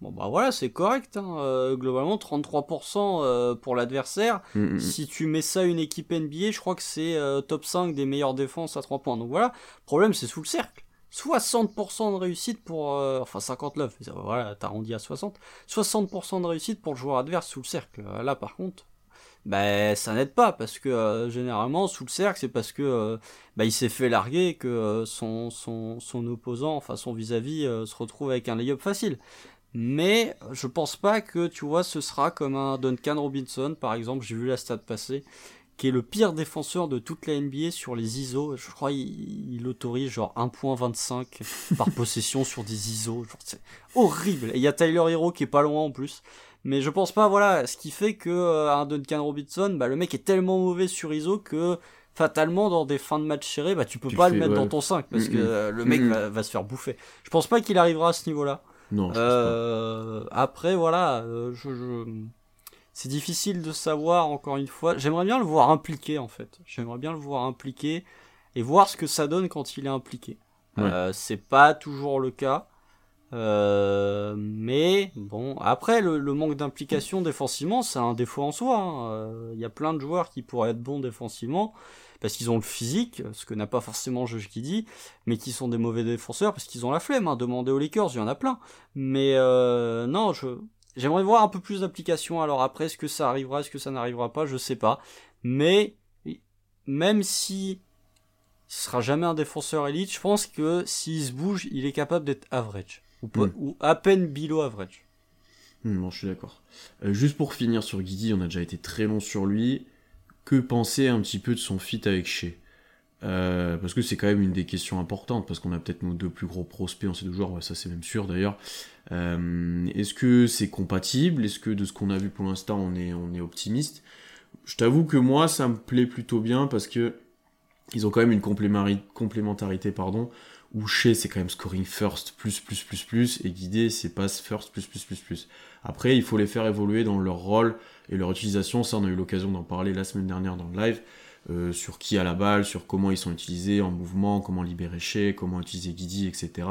S3: Bon, bah voilà, c'est correct. Hein. euh, globalement, 33% euh, pour l'adversaire.
S2: Mm, mm, mm.
S3: Si tu mets ça à une équipe NBA, je crois que c'est euh, top 5 des meilleures défenses à 3 points. Donc voilà, problème, c'est sous le cercle. 60% de réussite pour... euh, enfin 59, voilà, t'as arrondi à 60. 60% de réussite pour le joueur adverse sous le cercle. Là par contre, bah, ça n'aide pas parce que euh, généralement sous le cercle c'est parce que euh, bah, il s'est fait larguer que euh, son, son, son opposant, enfin son vis-à-vis euh, se retrouve avec un lay-up facile. Mais je pense pas que tu vois ce sera comme un Duncan Robinson par exemple, j'ai vu la stat passer, qui est le pire défenseur de toute la NBA sur les ISO. Je crois il, il autorise genre 1.25 par possession sur des ISO. Genre, c'est horrible. Et il y a Tyler Hero qui est pas loin en plus. Mais je pense pas, voilà, ce qui fait que euh, un Duncan Robinson, bah, le mec est tellement mauvais sur ISO que fatalement dans des fins de match serrés, bah, tu peux
S2: Tu
S3: pas
S2: le fais,
S3: mettre
S2: ouais.
S3: dans ton 5 parce
S2: Mm,
S3: que
S2: mm.
S3: euh, le mec
S2: Mm, mm.
S3: va, va se faire bouffer. Je pense pas qu'il arrivera à ce niveau-là.
S2: Non, je pense pas.
S3: Euh, après, voilà, euh, je, je- c'est difficile de savoir, encore une fois. J'aimerais bien le voir impliqué, en fait. J'aimerais bien le voir impliqué et voir ce que ça donne quand il est impliqué.
S2: Ouais.
S3: Euh, c'est pas toujours le cas. Euh, mais bon, après le, le manque d'implication défensivement, c'est un défaut en soi. hein. Euh, Il y a plein de joueurs qui pourraient être bons défensivement parce qu'ils ont le physique, ce que n'a pas forcément Josh Giddy, mais qui sont des mauvais défenseurs parce qu'ils ont la flemme. Hein. Demandez aux Lakers, il y en a plein. Mais euh, non, je j'aimerais voir un peu plus d'application. Alors après, est-ce que ça arrivera, est-ce que ça n'arrivera pas, je sais pas. Mais même si ce sera jamais un défenseur élite, je pense que s'il se bouge, il est capable d'être average ou, pas-
S2: Mm.
S3: ou à peine below average.
S2: Hmm, bon, je suis d'accord. Euh, juste pour finir sur Guigui, on a déjà été très long sur lui. Que penser un petit peu de son fit avec Shea Euh, Parce que c'est quand même une des questions importantes, parce qu'on a peut-être nos deux plus gros prospects en ces deux joueurs, ça c'est même sûr d'ailleurs. Euh, Est-ce que c'est compatible? Est-ce que de ce qu'on a vu pour l'instant, on est, on est optimiste? Je t'avoue que moi, ça me plaît plutôt bien parce que ils ont quand même une complémentarité, pardon, où Shea c'est quand même scoring first plus plus plus plus et guidé c'est pass first plus plus plus plus. Après il faut les faire évoluer dans leur rôle et leur utilisation, ça on a eu l'occasion d'en parler la semaine dernière dans le live, euh, sur qui a la balle, sur comment ils sont utilisés en mouvement, comment libérer Shea, comment utiliser Guidi, etc.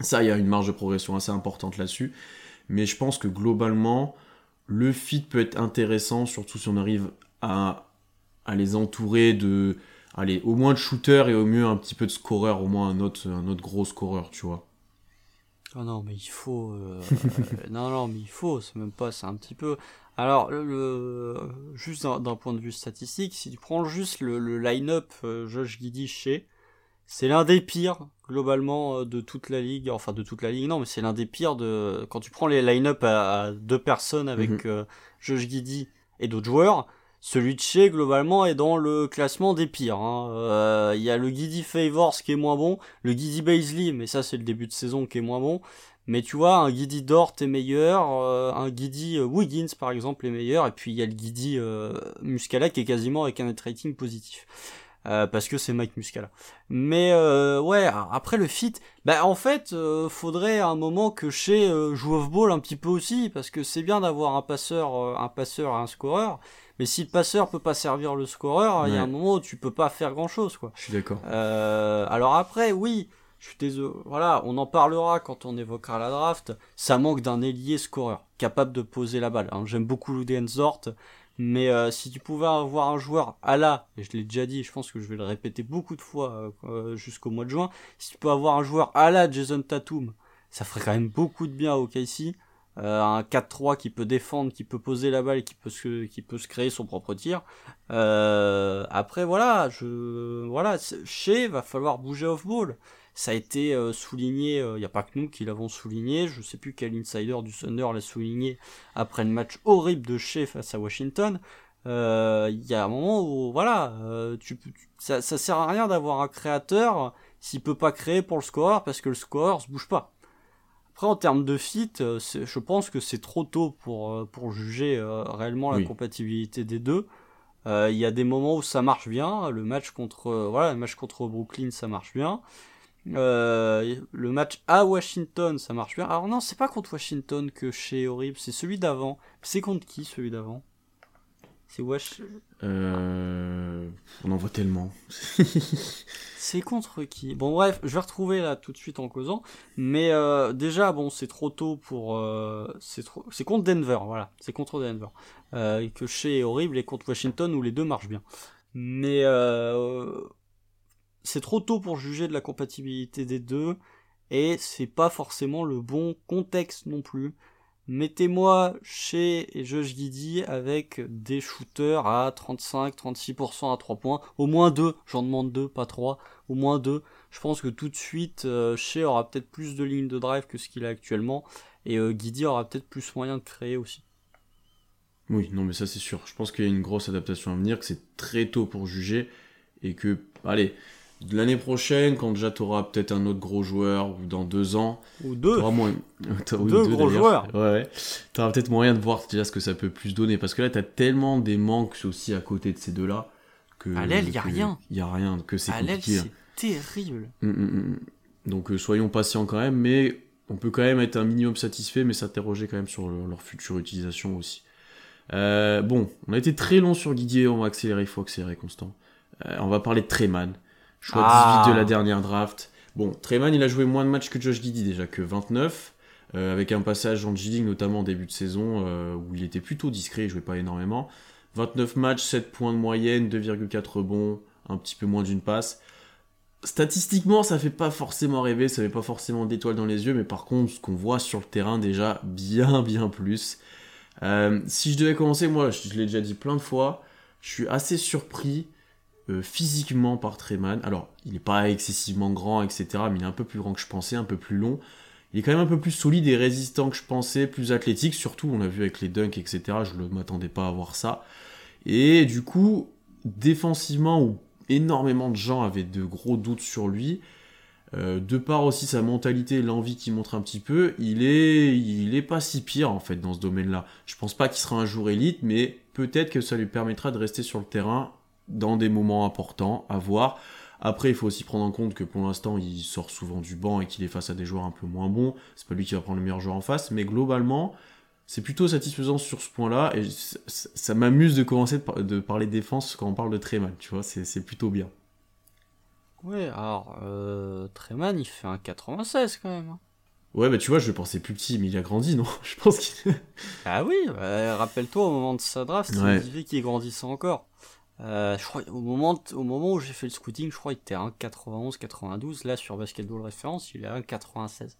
S2: Ça il y a une marge de progression assez importante là-dessus, mais je pense que globalement le fit peut être intéressant, surtout si on arrive à, à les entourer de allez, au moins de shooter et au mieux un petit peu de scoreur, au moins un autre, un autre gros scoreur, tu vois.
S3: Oh non, mais il faut. euh, euh, non, non, mais il faut. C'est même pas. C'est un petit peu. Alors, le, le- juste d'un point de vue statistique, si tu prends juste le, le line-up euh, Josh Giddy chez, c'est l'un des pires globalement euh, de toute la ligue. Enfin, de toute la ligue, non, mais c'est l'un des pires de. Quand tu prends les line-up à, à deux personnes avec
S2: Mhm.
S3: euh, Josh Giddy et d'autres joueurs, celui de chez globalement est dans le classement des pires. hein. Euh, Il y a le Giddy Favors qui est moins bon, le Giddy Baisley, mais ça c'est le début de saison qui est moins bon. Mais tu vois, un Giddy Dort est meilleur, euh, un Giddy euh, Wiggins par exemple est meilleur, et puis il y a le Giddy euh, Muscala qui est quasiment avec un net rating positif. Euh, parce que c'est Mike Muscala. Mais euh, ouais, après le fit, bah en fait, euh, faudrait à un moment que chez joue off-ball un petit peu aussi, parce que c'est bien d'avoir un passeur, un passeur et un scoreur, mais si le passeur peut pas servir le scoreur, il y a un moment où tu peux pas faire grand chose quoi.
S2: Je suis d'accord.
S3: Alors après, oui, je suis désolé. Voilà, on en parlera quand on évoquera la draft. Ça manque d'un ailier scoreur, capable de poser la balle. hein. J'aime beaucoup Ludenzort, mais euh, si tu pouvais avoir un joueur à la, et je l'ai déjà dit, je pense que je vais le répéter beaucoup de fois euh, euh, jusqu'au mois de juin, si tu peux avoir un joueur à la Jason Tatum, ça ferait quand même beaucoup de bien au KC. Euh, un 4-3 qui peut défendre, qui peut poser la balle qui peut se, qui peut se créer son propre tir. Après voilà, je voilà, chez va falloir bouger off ball. Ça a été euh, souligné, il n'y a pas que nous qui l'avons souligné, je sais plus quel insider du Thunder l'a souligné après le match horrible de chez face à Washington. Euh, Il y a un moment où voilà, euh, tu, peux- tu- ça, ça sert à rien d'avoir un créateur s'il peut pas créer pour le score parce que le score se bouge pas. Après, en termes de fit, euh, je pense que c'est trop tôt pour, euh, pour juger euh, réellement la
S2: Oui.
S3: compatibilité des deux. Euh, Il y a des moments où ça marche bien. Le match contre, euh, voilà, le match contre Brooklyn, ça marche bien. Euh, le match à Washington, ça marche bien. Alors non, c'est pas contre Washington que chez horrible, c'est celui d'avant. C'est contre qui celui d'avant? C'est Wash...
S2: Euh, on en voit tellement.
S3: C'est contre qui? Bon bref, je vais retrouver là tout de suite en causant. Mais euh, déjà, bon, c'est trop tôt pour... euh, c'est trop... c'est contre Denver, voilà. C'est contre Denver. Euh, que chez horrible et contre Washington où les deux marchent bien. Mais... C'est trop tôt pour juger de la compatibilité des deux et c'est pas forcément le bon contexte non plus. Mettez-moi chez Josh Giddy avec des shooters à 35-36% à 3 points, au moins 2, j'en demande 2, pas 3, au moins 2. Je pense que tout de suite, euh, Shea aura peut-être plus de lignes de drive que ce qu'il a actuellement, et euh, Guidi aura peut-être plus moyen de créer aussi.
S2: Oui, non mais ça c'est sûr. Je pense qu'il y a une grosse adaptation à venir, que c'est très tôt pour juger, et que, allez, L'année prochaine, quand déjà tu auras peut-être un autre gros joueur, ou dans deux ans,
S3: ou deux,
S2: moins...
S3: deux, gros joueurs,
S2: ouais, ouais. tu auras peut-être moyen de voir déjà ce que ça peut plus donner, parce que là tu as tellement des manques aussi à côté de ces deux-là.
S3: Que, à l'aile, il n'y a rien.
S2: Il n'y a rien, que c'est compliqué.
S3: C'est terrible.
S2: Hum, hum, hum, Donc euh, soyons patients quand même, mais on peut quand même être un minimum satisfait, mais s'interroger quand même sur leur future utilisation aussi. Euh, bon, on a été très long sur Guidier, on va accélérer, il faut accélérer constant. Euh, on va parler de Treman. Choix 18 de la ah. dernière draft. Bon, Treman, il a joué moins de matchs que Josh Giddy déjà, que 29, euh, avec un passage en G-League notamment en début de saison, euh, où il était plutôt discret, il jouait pas énormément. 29 matchs, 7 points de moyenne, 2,4 rebonds, un petit peu moins d'une passe. Statistiquement, ça fait pas forcément rêver, ça fait pas forcément d'étoiles dans les yeux, mais par contre, ce qu'on voit sur le terrain, déjà, bien, bien plus. Euh, si je devais commencer, moi, je l'ai déjà dit plein de fois, je suis assez surpris euh, physiquement par Treman. Alors, il n'est pas excessivement grand, etc., mais il est un peu plus grand que je pensais, un peu plus long. Il est quand même un peu plus solide et résistant que je pensais, plus athlétique, surtout, on l'a vu avec les dunks, etc., je ne m'attendais pas à voir ça. Et du coup, défensivement, où énormément de gens avaient de gros doutes sur lui, euh, de part aussi sa mentalité, l'envie qu'il montre un petit peu, il est, il est pas si pire en fait dans ce domaine-là. Je pense pas qu'il sera un jour élite, mais peut-être que ça lui permettra de rester sur le terrain dans des moments importants à voir. Après, il faut aussi prendre en compte que pour l'instant, il sort souvent du banc et qu'il est face à des joueurs un peu moins bons. C'est pas lui qui va prendre le meilleur joueur en face, mais globalement, c'est plutôt satisfaisant sur ce point-là. Et ça, m'amuse de commencer de, parler défense quand on parle de Treman, tu vois, c'est plutôt bien.
S3: Ouais, alors, euh, Treman, il fait un 96 quand même. Hein.
S2: Ouais, bah tu vois, je le pensais plus petit, mais il a grandi, non? Je pense qu'il.
S3: ah oui, rappelle-toi, au moment de sa draft, il disait qu'il grandissait encore. Euh, je crois, au moment, au moment où j'ai fait le scouting, je crois qu'il était à 1,91, 92. Là, sur Basketball Référence, il est à 1,96.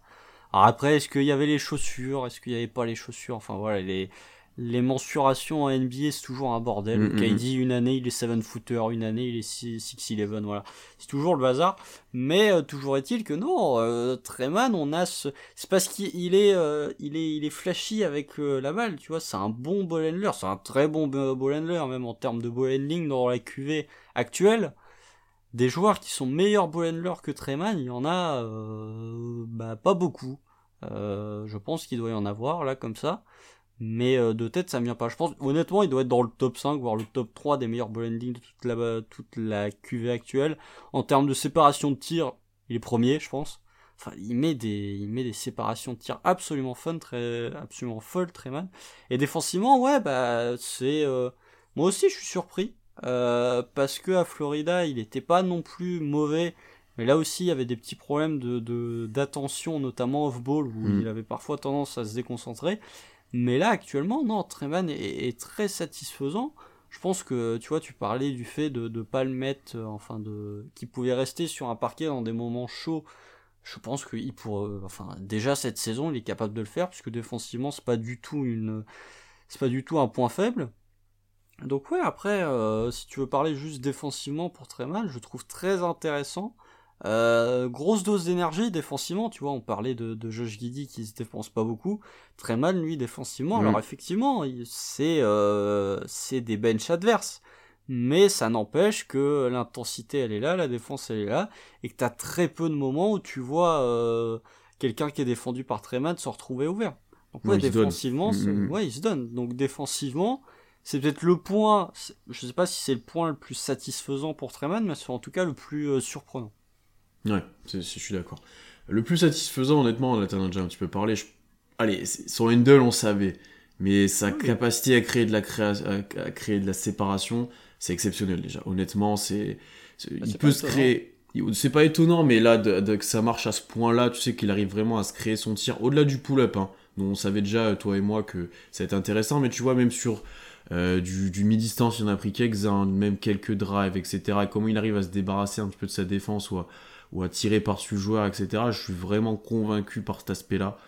S3: Alors après, est-ce qu'il y avait les chaussures? Est-ce qu'il n'y avait pas les chaussures? Enfin voilà, les, les mensurations en NBA, c'est toujours un bordel. Mm -hmm. une année, il est 7 footer, une année, il est 6-11, voilà. C'est toujours le bazar. Mais euh, toujours est-il que non, euh, Treman, on a ce... C'est parce qu'il est, euh, il est, il est flashy avec euh, la balle, tu vois. C'est un bon ball handler, c'est un très bon ball handler, même en termes de ball handling dans la QV actuelle. Des joueurs qui sont meilleurs ball handlers que Treman, il y en a bah, pas beaucoup. je pense qu'il doit y en avoir là comme ça mais euh, de tête ça me vient pas. Je pense honnêtement il doit être dans le top 5 voire le top 3 des meilleurs ball de toute la toute la QV actuelle en termes de séparation de tir, il est premier, je pense. Enfin, il met des il met des séparations de tir absolument fun, très absolument folles, très mal. Et défensivement, ouais, bah c'est euh, moi aussi je suis surpris euh, parce que à Florida, il était pas non plus mauvais. Mais là aussi, il y avait des petits problèmes de d'attention, notamment off-ball, où mm. il avait parfois tendance à se déconcentrer. Mais là, actuellement, non, Treman est, très satisfaisant. Je pense que, tu vois, tu parlais du fait de ne pas le mettre, euh, enfin, de, qu'il pouvait rester sur un parquet dans des moments chauds. Je pense qu'il pourrait, euh, enfin, déjà cette saison, il est capable de le faire, puisque défensivement, c'est pas du tout pas du tout un point faible. Donc ouais, après, euh, si tu veux parler juste défensivement pour Treman, je trouve très intéressant euh, grosse dose d'énergie défensivement, tu vois, on parlait de, de Josh Giddy qui se défense pas beaucoup, très mal lui défensivement. Alors effectivement, c'est euh, c'est des bench adverses, mais ça n'empêche que l'intensité elle est là, la défense elle est là, et que t'as très peu de moments où tu vois euh, quelqu'un qui est défendu par Treman se retrouver ouvert. Donc ouais, défensivement, mm, mm, mm. ouais, il se donne. Donc défensivement, c'est peut-être le point, je sais pas si c'est le point le plus satisfaisant pour Treman, mais c'est en tout cas le plus surprenant.
S2: Ouais, je suis d'accord. Le plus satisfaisant, honnêtement, t'en as déjà un petit peu parlé. Allez, son handle, on savait. Mais sa capacité à créer de la à créer de la séparation, c'est exceptionnel déjà. Honnêtement, c'est, bah, il peut se créer. C'est pas étonnant, mais là, de, que ça marche à ce point-là, tu sais qu'il arrive vraiment à se créer son tir au-delà du pull-up. Hein. on savait déjà, toi et moi, que ça va être intéressant, mais tu vois, même sur Euh, du, du mi-distance, il en a pris quelques-uns, même quelques drives, etc. Et comment il arrive à se débarrasser un petit peu de sa défense ou à, ou à tirer par-dessus le joueur, etc. Je suis vraiment convaincu par cet aspect-là.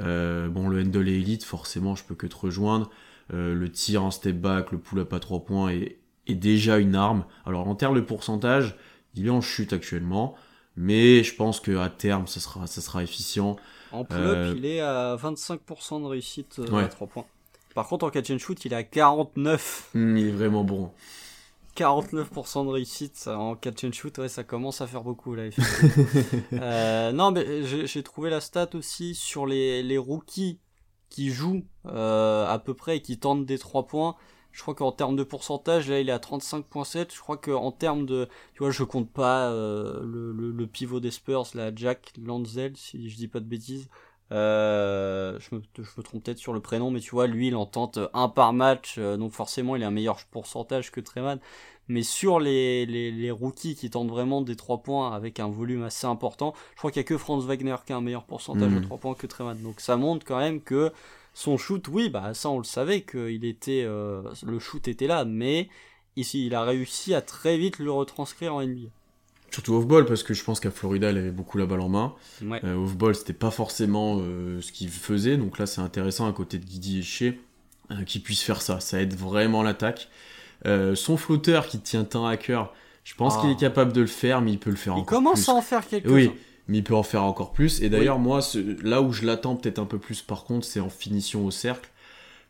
S2: Euh, bon, le handle est élite, forcément, je peux que te rejoindre. Euh, le tir en step back, le pull-up à 3 points est, est, déjà une arme. Alors, en termes de pourcentage, il est en chute actuellement. Mais je pense qu'à terme, ça sera, ça sera efficient.
S3: En pull-up, il est à 25% de réussite à 3 points. Par contre, en catch and shoot, il est à 49.
S2: Mmh, il est vraiment bon.
S3: 49% de réussite en catch and shoot, ouais, ça commence à faire beaucoup là. euh, non, mais j'ai trouvé la stat aussi sur les, les rookies qui jouent euh, à peu près et qui tentent des 3 points. Je crois qu'en termes de pourcentage, là, il est à 35.7. Je crois qu'en termes de, tu vois, je compte pas euh, le, le, le, pivot des Spurs, là, Jack Lanzel, si je dis pas de bêtises. Euh, je, me, je me trompe peut-être sur le prénom, mais tu vois, lui, il en tente un par match, euh, donc forcément, il a un meilleur pourcentage que Treman. Mais sur les, les, les, rookies qui tentent vraiment des 3 points avec un volume assez important, je crois qu'il n'y a que Franz Wagner qui a un meilleur pourcentage de 3 points que Treman. Donc ça montre quand même que son shoot, oui, bah ça on le savait qu'il était, euh, le shoot était là, mais ici il a réussi à très vite le retranscrire en NBA.
S2: Surtout off-ball, parce que je pense qu'à Florida, il avait beaucoup la balle en main.
S3: Ouais.
S2: Euh, off-ball, c'était pas forcément euh, ce qu'il faisait, donc là, c'est intéressant à côté de Guidi et Shea euh, qu'il puisse faire ça. Ça aide vraiment l'attaque. Euh, son flotteur qui tient tant à cœur, je pense
S3: Ah.
S2: qu'il est capable de le faire, mais il peut le faire
S3: Il
S2: encore
S3: commence
S2: plus.
S3: à en faire quelques-uns.
S2: Oui, mais il peut en faire encore plus. Et d'ailleurs, moi, ce- là où je l'attends peut-être un peu plus, par contre, c'est en finition au cercle.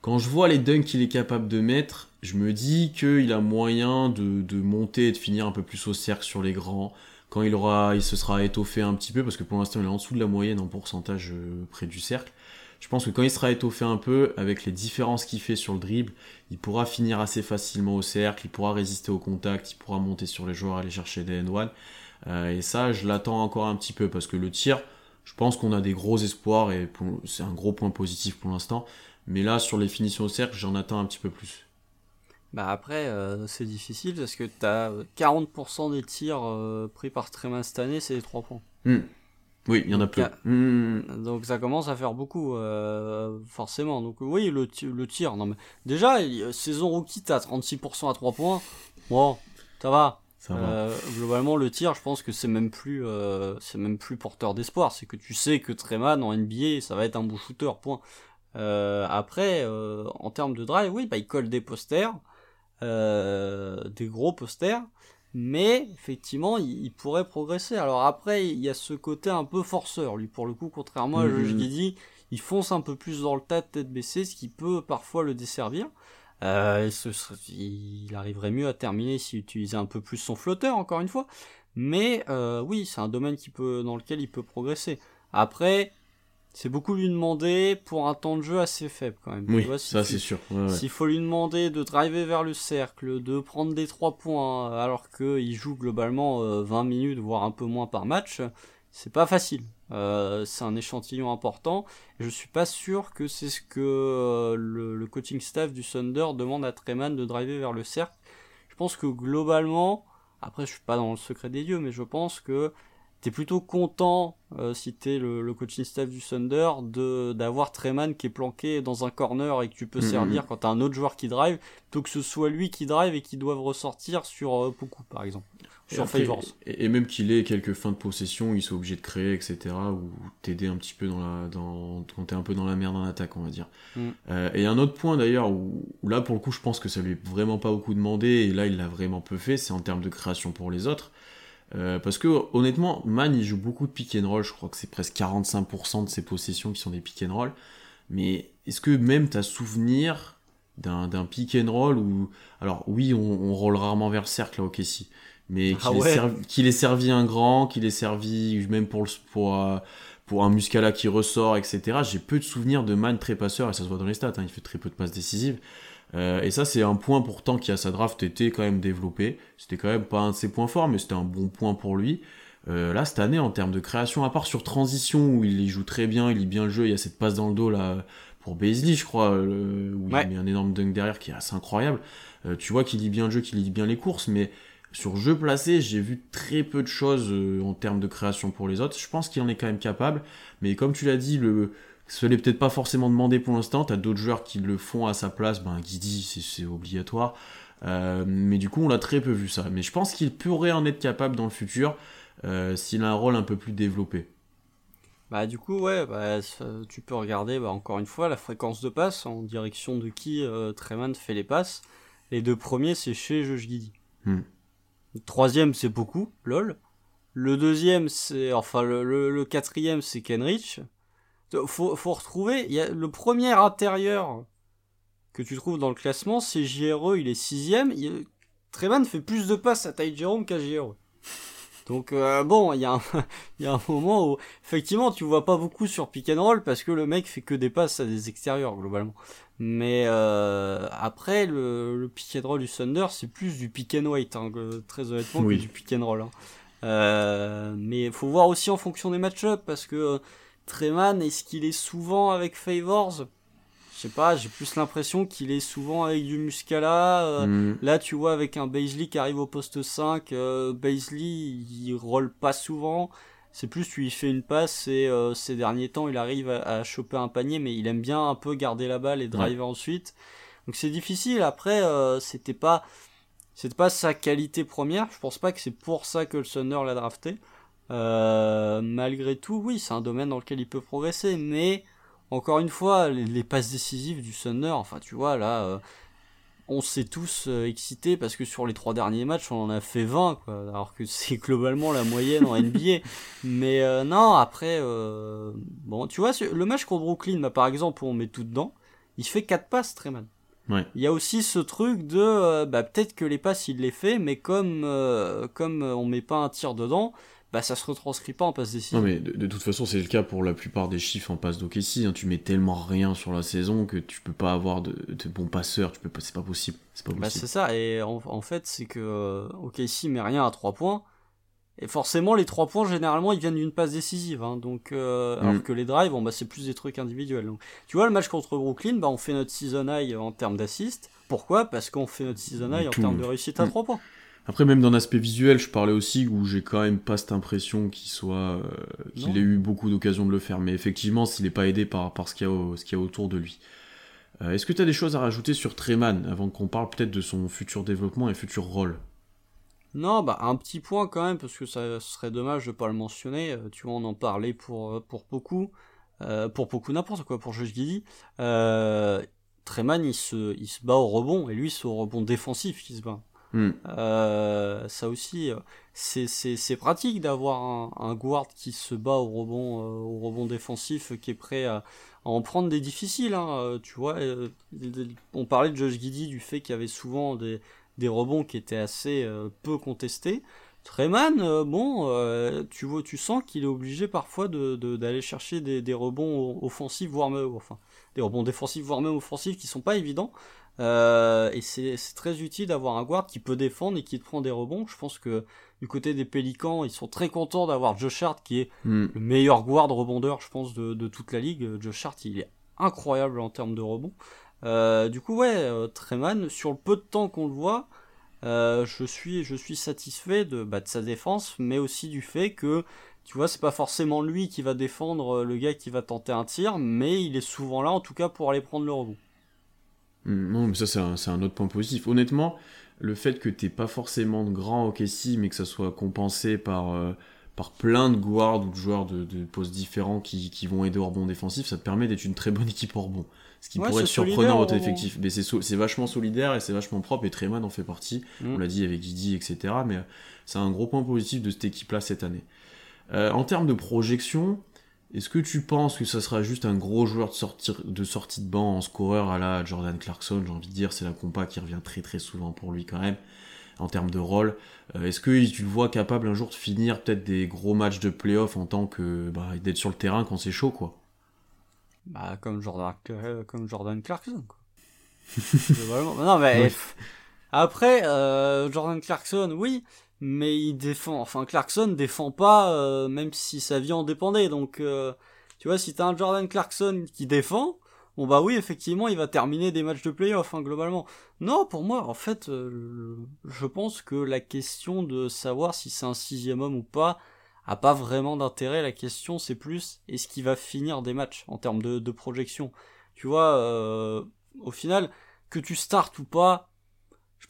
S2: Quand je vois les dunks qu'il est capable de mettre, je me dis qu'il a moyen de, de monter et de finir un peu plus au cercle sur les grands. Quand il aura, il se sera étoffé un petit peu, parce que pour l'instant il est en dessous de la moyenne en pourcentage euh, près du cercle. Je pense que quand il sera étoffé un peu, avec les différences qu'il fait sur le dribble, il pourra finir assez facilement au cercle, il pourra résister au contact, il pourra monter sur les joueurs, aller chercher des N1. Euh, et ça, je l'attends encore un petit peu, parce que le tir, je pense qu'on a des gros espoirs, et c'est un gros point positif pour l'instant. Mais là, sur les finitions au cercle, j'en attends un petit peu plus.
S3: Bah après, euh, c'est difficile parce que t'as euh, 40% des tirs euh, pris par Treman cette année, c'est des 3 points.
S2: Hmm. Oui, il y en a
S3: Donc, y a-
S2: Hmm.
S3: Donc ça commence à faire beaucoup, euh, forcément. Donc oui, le, ti- le tir, non mais déjà, il- saison rookie, t'as 36% à 3 points. Bon, ça va.
S2: Ça va.
S3: Globalement, le tir, je pense que c'est même plus, c'est même plus porteur d'espoir. C'est que tu sais que Treman en NBA, ça va être un bon shooter. Point. Euh, après, euh, en termes de drive, oui, bah il colle des posters, euh, des gros posters. Mais effectivement, il, il pourrait progresser. Alors après, il y a ce côté un peu forceur, lui, pour le coup, contrairement à
S2: Mhm.
S3: Josh Giddey, il fonce un peu plus dans le tas de tête baissée, ce qui peut parfois le desservir. Euh, ce serait- il arriverait mieux à terminer s'il utilisait un peu plus son flotteur, encore une fois. Mais euh, oui, c'est un domaine qui peut, dans lequel il peut progresser. Après, c'est beaucoup lui demander pour un temps de jeu assez faible quand même. Tu
S2: Oui,
S3: vois, si
S2: ça c'est sûr. Ouais, ouais.
S3: S'il faut lui demander de driver vers le cercle, de prendre des 3 points, alors qu'il joue globalement euh, 20 minutes, voire un peu moins par match, c'est pas facile. Euh, c'est un échantillon important. Et je suis pas sûr que c'est ce que euh, le, le coaching staff du Thunder demande à Treman de driver vers le cercle. Je pense que globalement, après je suis pas dans le secret des dieux, mais je pense que t'es plutôt content euh, si t'es le, le coaching staff du Thunder de d'avoir Treman qui est planqué dans un corner et que tu peux
S2: Mhm.
S3: servir quand t'as un autre joueur qui drive, plutôt que ce soit lui qui drive et qui doivent ressortir sur euh, Poku par exemple,
S2: Et
S3: sur
S2: après,
S3: Favors.
S2: Et, et même qu'il ait quelques fins de possession, il soit obligé de créer, etc. Ou t'aider un petit peu dans la, dans, quand t'es un peu dans la merde en attaque, on va dire.
S3: Mm.
S2: Euh, et un autre point d'ailleurs, où, où là pour le coup je pense que ça lui est vraiment pas beaucoup demandé, et là il l'a vraiment peu fait, c'est en termes de création pour les autres. Euh, parce que honnêtement, Man il joue beaucoup de pick and roll, je crois que c'est presque 45% de ses possessions qui sont des pick and roll. Mais est-ce que même t'as souvenir d'un pick and roll où. Alors oui, on, on roll rarement vers le cercle là, au Kessie. Mais
S3: Ah
S2: qu'il ait, servi- qu'il ait servi un grand, qu'il ait servi même pour, le, pour, euh, pour un Muscala qui ressort, etc. J'ai peu de souvenirs de Man très passeur, et ça se voit dans les stats, hein, il fait très peu de passes décisives. Euh, et ça, c'est un point pourtant qui, à sa draft, était quand même développé. C'était quand même pas un de ses points forts, mais c'était un bon point pour lui. Euh, là, cette année, en termes de création, à part sur transition, où il y joue très bien, il lit bien le jeu, il y a cette passe dans le dos là pour Beasley, je crois, le- où
S3: Ouais.
S2: il met un énorme dunk derrière qui est assez incroyable. Euh, tu vois qu'il lit bien le jeu, qu'il lit bien les courses, mais sur jeu placé, j'ai vu très peu de choses euh, en termes de création pour les autres. Je pense qu'il en est quand même capable, mais comme tu l'as dit, le Ça ne peut-être pas forcément demandé pour l'instant. Tu as d'autres joueurs qui le font à sa place. Ben, Guidi, c'est obligatoire. Euh, mais du coup, on l'a très peu vu ça. Mais je pense qu'il pourrait en être capable dans le futur euh, s'il a un rôle un peu plus développé.
S3: Bah du coup ouais, bah, tu peux regarder bah, encore une fois la fréquence de passe en direction de qui euh, Treman fait les passes. Les deux premiers c'est chez Josh Giddy. Hmm. Le troisième c'est beaucoup, lol. Le deuxième c'est enfin le, le, quatrième c'est Kenrich. Faut, faut retrouver, il y a le premier intérieur que tu trouves dans le classement c'est JRE, il est sixième. Il, Treman fait plus de passes à Ty Jerome qu'à JRE. Donc euh, bon, il y, a un, y a un moment où effectivement tu vois pas beaucoup sur pick and roll parce que le mec fait que des passes à des extérieurs globalement. Mais euh, après le, le, pick and roll du Thunder c'est plus du pick and wait hein, très honnêtement que du pick and roll. Hein. Euh, mais faut voir aussi en fonction des match-ups parce que Treman est-ce qu'il est souvent avec Favors? Je sais pas, j'ai plus l'impression qu'il est souvent avec du Muscala. Euh, mm. Là, tu vois, avec un Baisley qui arrive au poste 5, euh, Baisley, il roule pas souvent. C'est plus, tu lui fais une passe et euh, ces derniers temps, il arrive à, choper un panier, mais il aime bien un peu garder la balle et driver ensuite. Donc c'est difficile. Après, c'était pas, c'était pas sa qualité première. Je pense pas que c'est pour ça que le Thunder l'a drafté. Malgré tout, oui, c'est un domaine dans lequel il peut progresser, mais encore une fois, les, passes décisives du Thunder, enfin tu vois là, euh, on s'est tous euh, excités parce que sur les trois derniers matchs, on en a fait 20, quoi, alors que c'est globalement la moyenne en NBA. Mais euh, non, après, bon, tu vois, le match contre Brooklyn, bah, par exemple, où on met tout dedans, il fait 4 passes, très mal. Il y a aussi ce truc de, bah, peut-être que les passes il les fait, mais comme, comme on met pas un tir dedans, bah ça se retranscrit pas en passe décisive.
S2: Non mais de, toute façon c'est le cas pour la plupart des chiffres en passe d'OKC, hein. tu mets tellement rien sur la saison que tu peux pas avoir de, bons passeurs, tu peux pas, c'est pas possible. C'est pas
S3: bah, possible. Bah c'est ça, et en, fait c'est que euh, OKC met rien à 3 points, et forcément les 3 points généralement ils viennent d'une passe décisive, hein. donc euh, alors mm. que les drives bon bah c'est plus des trucs individuels. Donc, tu vois le match contre Brooklyn, bah on fait notre season high en termes d'assist, pourquoi? Parce qu'on fait notre season high en termes de réussite à 3 mm. points.
S2: Après, même dans l'aspect visuel, je parlais aussi où j'ai quand même pas cette impression qu'il soit, euh, qu'il ait eu beaucoup d'occasions de le faire. Mais effectivement, s'il n'est pas aidé par, par ce qu'il y, y, a autour de lui. Euh, est-ce que tu as des choses à rajouter sur Treman avant qu'on parle peut-être de son futur développement et futur rôle?
S3: Non, bah un petit point quand même parce que ça serait dommage de pas le mentionner. Euh, tu vois, on en parlait pour pour beaucoup, pour beaucoup n'importe quoi, pour Josh Giddy. Treman, il se, il se bat au rebond et lui, c'est au rebond défensif qu'il se bat. Hmm. Euh, ça aussi, euh, c'est pratique d'avoir un, un, guard qui se bat au rebond, euh, au rebond défensif, qui est prêt à, en prendre des difficiles. Hein, tu vois, on parlait de Josh Giddy du fait qu'il y avait souvent des, des rebonds qui étaient assez peu contestés. Treman, bon, tu vois, tu sens qu'il est obligé parfois d'aller de, chercher des, des, rebonds offensifs, voire même, enfin, des rebonds défensifs, voire même offensifs, qui sont pas évidents. Euh, et c'est très utile d'avoir un guard qui peut défendre et qui te prend des rebonds. Je pense que du côté des Pélicans, ils sont très contents d'avoir Josh Hart qui est hmm. le meilleur guard rebondeur, je pense, de, de, toute la ligue. Josh Hart, il est incroyable en termes de rebond. Euh, du coup, ouais, euh, Treman, sur le peu de temps qu'on le voit, euh, je suis je suis satisfait de, bah, de sa défense, mais aussi du fait que tu vois, c'est pas forcément lui qui va défendre le gars qui va tenter un tir, mais il est souvent là en tout cas pour aller prendre le rebond.
S2: Hmm, non, mais ça, c'est un, autre point positif. Honnêtement, le fait que t'aies pas forcément de grand OKC, mais que ça soit compensé par, euh, par plein de guards ou de joueurs de, postes différents qui, vont aider au rebond défensif, ça te permet d'être une très bonne équipe au rebond. Ce qui pourrait être surprenant dans votre effectif. Mais c'est vachement solidaire et c'est vachement propre, et Treman en fait partie. On l'a dit avec Guidi, etc. Mais euh, c'est un gros point positif de cette équipe-là cette année. Euh, en termes de projection, est-ce que tu penses que ça sera juste un gros joueur de, sortir, de sortie de banc en scoreur à la Jordan Clarkson? J'ai envie de dire, c'est la compa qui revient très très souvent pour lui quand même, en termes de rôle. Euh, est-ce que tu le vois capable un jour de finir peut-être des gros matchs de playoff en tant que bah, d'être sur le terrain quand c'est chaud quoi?
S3: Bah comme Jordan, euh, comme Jordan Clarkson quoi. non mais après euh, Jordan Clarkson oui mais il défend. Enfin, Clarkson défend pas, euh, même si sa vie en dépendait. Donc, euh, tu vois, si t'as un Jordan Clarkson qui défend, bon bah oui, effectivement, il va terminer des matchs de playoff, hein, globalement. Non, pour moi, en fait, euh, je pense que la question de savoir si c'est un sixième homme ou pas a pas vraiment d'intérêt. La question, c'est plus est-ce qu'il va finir des matchs en termes de, de projection? Tu vois, euh, au final, que tu startes ou pas,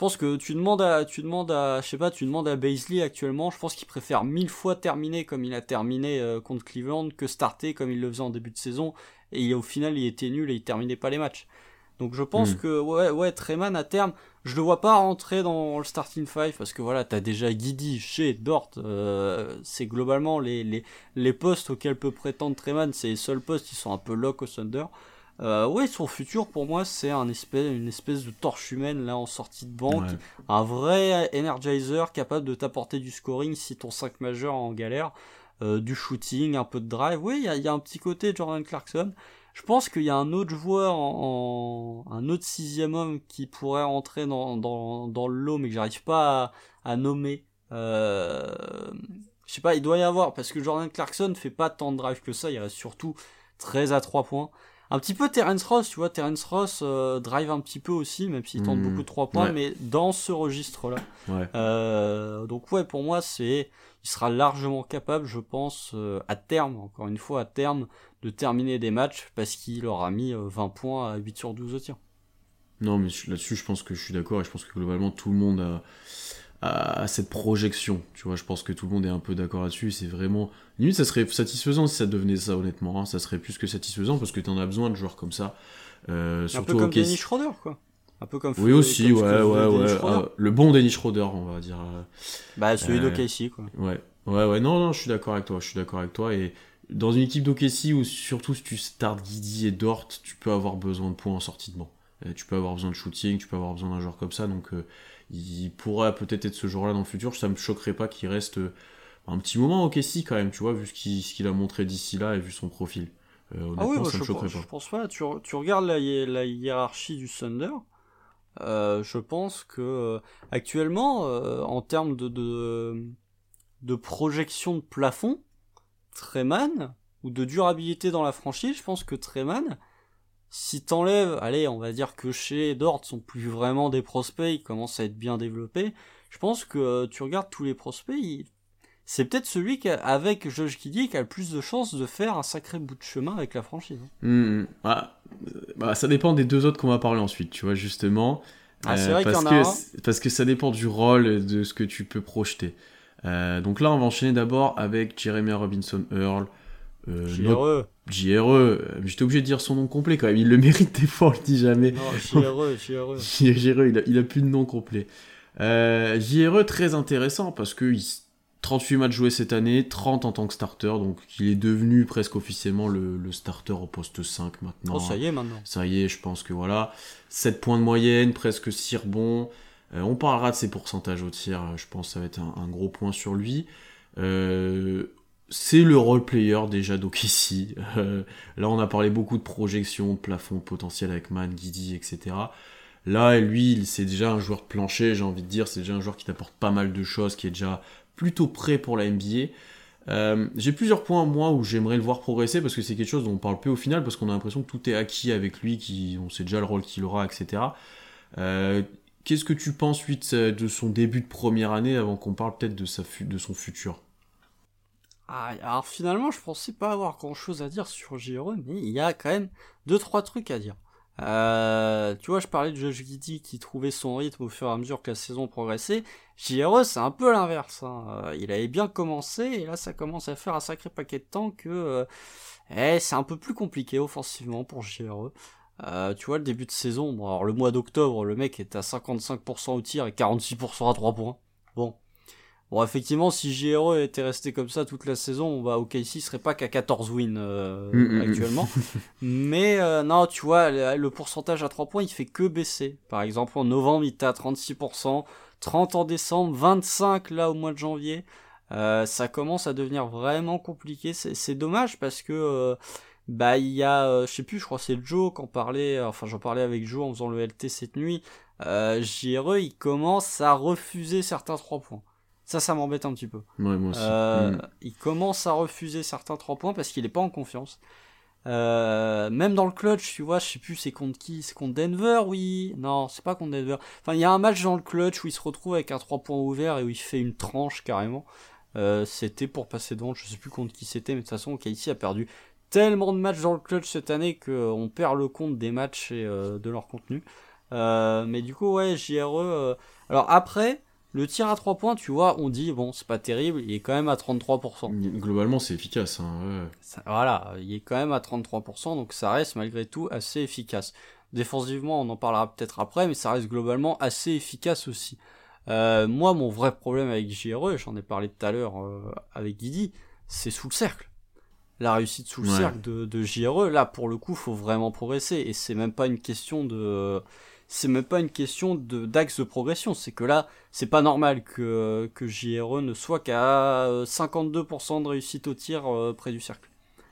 S3: pense que tu demandes à, tu demandes à, je sais pas, tu demandes à Baisley actuellement, je pense qu'il préfère mille fois terminer comme il a terminé euh, contre Cleveland que starter comme il le faisait en début de saison. Et au final, il était nul et il terminait pas les matchs. Donc je pense hmm. que ouais ouais Treman à terme, je le vois pas rentrer dans le starting five parce que voilà t'as déjà Guidi chez Dort, euh, c'est globalement les, les, les postes auxquels peut prétendre Treman, c'est les seuls postes qui sont un peu lock au Thunder. Euh, ouais, son futur pour moi c'est un espèce, une espèce de torche humaine là en sortie de banque, un vrai energizer capable de t'apporter du scoring si ton 5 majeur en galère, euh, du shooting, un peu de drive. Oui, il y a, y a, un petit côté Jordan Clarkson. Je pense qu'il y a un autre joueur, en, un autre sixième homme qui pourrait rentrer dans, dans, dans le lot, mais que j'arrive pas à, nommer. Euh, je sais pas, il doit y avoir, parce que Jordan Clarkson fait pas tant de drive que ça, il reste surtout très à 3 points. Un petit peu Terence Ross, tu vois, Terence Ross euh, drive un petit peu aussi, même s'il tente hmm. beaucoup de 3 points, mais dans ce registre-là. Euh, donc ouais, pour moi, c'est, il sera largement capable, je pense, euh, à terme, encore une fois, à terme, de terminer des matchs parce qu'il aura mis 20 euh, points à 8 sur 12 au tir.
S2: Non, mais là-dessus, je pense que je suis d'accord et je pense que globalement, tout le monde a, cette projection. Tu vois, je pense que tout le monde est un peu d'accord là-dessus. C'est vraiment. Limite, ça serait satisfaisant si ça devenait ça, honnêtement. Hein. Ça serait plus que satisfaisant parce que tu en as besoin de joueurs comme ça.
S3: Euh, un peu comme Dennis Schroeder, quoi.
S2: Un peu comme Oui, aussi, ouais, ouais, ouais. Ah, le bon Dennis Schroeder, on va dire.
S3: Bah, celui euh, d'OKC, quoi.
S2: Ouais. Ouais, ouais, non, non, je suis d'accord avec toi. Je suis d'accord avec toi. Et dans une équipe d'OKC où surtout si tu starts Guidi et Dort, tu peux avoir besoin de points en sortie de banc. Euh, tu peux avoir besoin de shooting, tu peux avoir besoin d'un joueur comme ça, donc euh, il pourrait peut-être être ce joueur-là dans le futur. Ça me choquerait pas qu'il reste euh, un petit moment au OKC quand même, tu vois, vu ce qu'il a montré d'ici là et vu son profil.
S3: ah oui, ça je, me choquerait pas. je pense pas. Tu, regardes la, hiérarchie du Thunder. je pense que actuellement, en termes de, de, de projection de plafond, Treman, ou de durabilité dans la franchise, je pense que Treman, si t'enlèves, allez, on va dire que chez Dort sont plus vraiment des prospects, ils commencent à être bien développés, je pense que euh, tu regardes tous les prospects, c'est peut-être celui qui, avec Josh Kiddy, qui a le plus de chances de faire un sacré bout de chemin avec la franchise.
S2: Mmh, bah, bah, ça dépend des deux autres qu'on va parler ensuite, tu vois, justement.
S3: Ah, c'est vrai euh,
S2: parce, que, parce que ça dépend du rôle de ce que tu peux projeter. Euh, donc là, on va enchaîner d'abord avec Jeremy Robinson Earl.
S3: Euh. JRE.
S2: Euh, j'étais obligé de dire son nom complet quand même. Il le mérite des fois, on le dit jamais.
S3: Non, JRE, JRE.
S2: JRE, il a, il a plus de nom complet. Euh, JRE, très intéressant parce que il, 38 matchs joués cette année, 30 en tant que starter, donc il est devenu presque officiellement le, le, starter au poste 5 maintenant.
S3: Oh, ça y est maintenant.
S2: Ça y est, je pense que voilà. 7 points de moyenne, presque 6 rebonds. Euh, on parlera de ses pourcentages au tir, je pense que ça va être un, gros point sur lui. Euh, c'est le role player déjà d'Okissi. Euh, là, on a parlé beaucoup de projections, de plafond potentiel avec Man, Guidi, etc. Là, lui, c'est déjà un joueur de plancher, j'ai envie de dire. C'est déjà un joueur qui t'apporte pas mal de choses, qui est déjà plutôt prêt pour la NBA. j'ai plusieurs points moi où j'aimerais le voir progresser parce que c'est quelque chose dont on parle peu au final parce qu'on a l'impression que tout est acquis avec lui, qui, on sait déjà le rôle qu'il aura, etc. Euh, Qu'est-ce que tu penses suite de son début de première année avant qu'on parle peut-être de, de son futur?
S3: Ah, alors finalement, je pensais pas avoir grand chose à dire sur JRE, mais il y a quand même deux trois trucs à dire. Euh, tu vois, je parlais de Josh Giddy qui trouvait son rythme au fur et à mesure que la saison progressait. JRE, c'est un peu l'inverse. Hein. Euh, il avait bien commencé et là, ça commence à faire un sacré paquet de temps que euh, eh, c'est un peu plus compliqué offensivement pour JRE. Euh, tu vois, le début de saison, bon, alors le mois d'octobre, le mec est à 55% au tir et 46% à 3 points. Bon. Bon, effectivement, si JRE était resté comme ça toute la saison, bah, OKC serait pas qu'à 14 wins euh, mm, mm, mm. actuellement. Mais euh, non, tu vois, le, pourcentage à 3 points, il fait que baisser. Par exemple, en novembre, il était à 36%, 30 en décembre, 25 là au mois de janvier. ça commence à devenir vraiment compliqué. C'est dommage parce que bah il y a euh, je sais plus je crois c'est Joe qui en parlait enfin j'en parlais avec Joe en faisant le LT cette nuit euh, JRE il commence à refuser certains trois points ça ça m'embête un petit peu
S2: ouais, moi aussi.
S3: Euh, mm. il commence à refuser certains trois points parce qu'il est pas en confiance euh, même dans le clutch tu vois je sais plus c'est contre qui c'est contre Denver oui non c'est pas contre Denver enfin il y a un match dans le clutch où il se retrouve avec un trois points ouvert et où il fait une tranche carrément c'était pour passer devant, je sais plus contre qui c'était, mais de toute façon, OKC a perdu tellement de matchs dans le clutch cette année qu'on perd le compte des matchs et de leur contenu. mais du coup, ouais, JRE. alors après, le tir à 3 points, tu vois, on dit, bon, c'est pas terrible, il est quand même à 33%.
S2: Globalement, c'est efficace. Hein,
S3: voilà, il est quand même à 33%, donc ça reste malgré tout assez efficace. Défensivement, on en parlera peut-être après, mais ça reste globalement assez efficace aussi. Euh, moi, mon vrai problème avec JRE, j'en ai parlé tout à l'heure euh, avec Guidi, c'est sous le cercle. La réussite sous le cercle de, de JRE, là, pour le coup, faut vraiment progresser. Et c'est même pas une question de c'est même pas une question de d'axe de progression, c'est que là, c'est pas normal que, que JRE ne soit qu'à 52% de réussite au tir euh, près du cercle.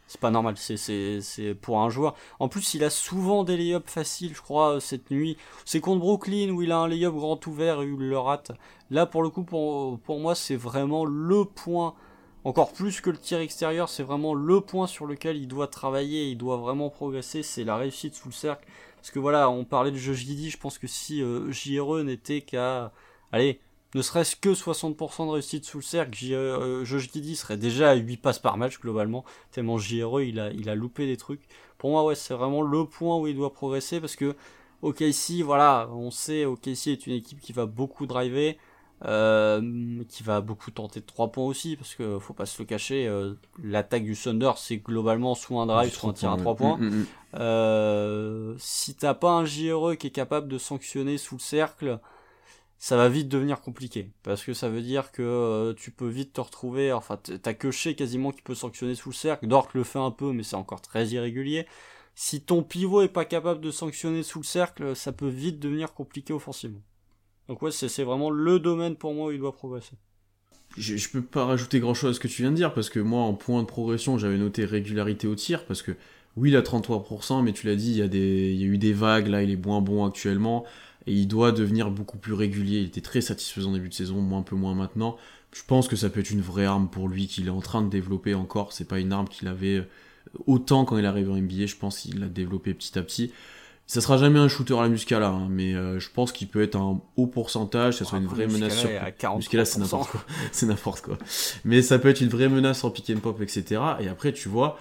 S3: C'est pas normal, c'est, pour un joueur. En plus, il a souvent des lay faciles, je crois, euh, cette nuit. C'est contre Brooklyn où il a un lay-up grand ouvert et il le rate. Là, pour le coup, pour, pour moi, c'est vraiment le point, encore plus que le tir extérieur, c'est vraiment le point sur lequel il doit travailler, il doit vraiment progresser, c'est la réussite sous le cercle parce que voilà, on parlait de Josh Giddy, je pense que si euh, JRE n'était qu'à, allez, ne serait-ce que 60% de réussite sous le cercle, euh, Josh Giddy serait déjà à 8 passes par match globalement, tellement JRE il a, il a loupé des trucs. Pour moi, ouais, c'est vraiment le point où il doit progresser parce que OKC, voilà, on sait, OKC est une équipe qui va beaucoup driver, euh, qui va beaucoup tenter de 3 points aussi, parce que faut pas se le cacher, euh, l'attaque du Thunder c'est globalement soit un drive, soit un tir à 3 points. Mm, mm, mm. Euh, si t'as pas un JRE qui est capable de sanctionner sous le cercle, ça va vite devenir compliqué, parce que ça veut dire que euh, tu peux vite te retrouver, enfin t'as que quasiment qui peut sanctionner sous le cercle, Dort le fait un peu, mais c'est encore très irrégulier. Si ton pivot est pas capable de sanctionner sous le cercle, ça peut vite devenir compliqué offensivement. Donc ouais, c'est vraiment le domaine pour moi où il doit progresser.
S2: Je, peux pas rajouter grand chose à ce que tu viens de dire, parce que moi, en point de progression, j'avais noté régularité au tir, parce que oui, il a 33%, mais tu l'as dit, il y, a eu des vagues, là, il est moins bon actuellement, et il doit devenir beaucoup plus régulier. Il était très satisfaisant début de saison, moins un peu moins maintenant. Je pense que ça peut être une vraie arme pour lui qu'il est en train de développer encore. C'est pas une arme qu'il avait autant quand il arrive en NBA, je pense qu'il l'a développé petit à petit. Ça sera jamais un shooter à la Muscala, hein, mais euh, je pense qu'il peut être un haut pourcentage, ça soit une vraie menace sur.
S3: Muscala,
S2: c'est n'importe quoi. c'est n'importe quoi. Mais ça peut être une vraie menace en pick and pop, etc. Et après, tu vois,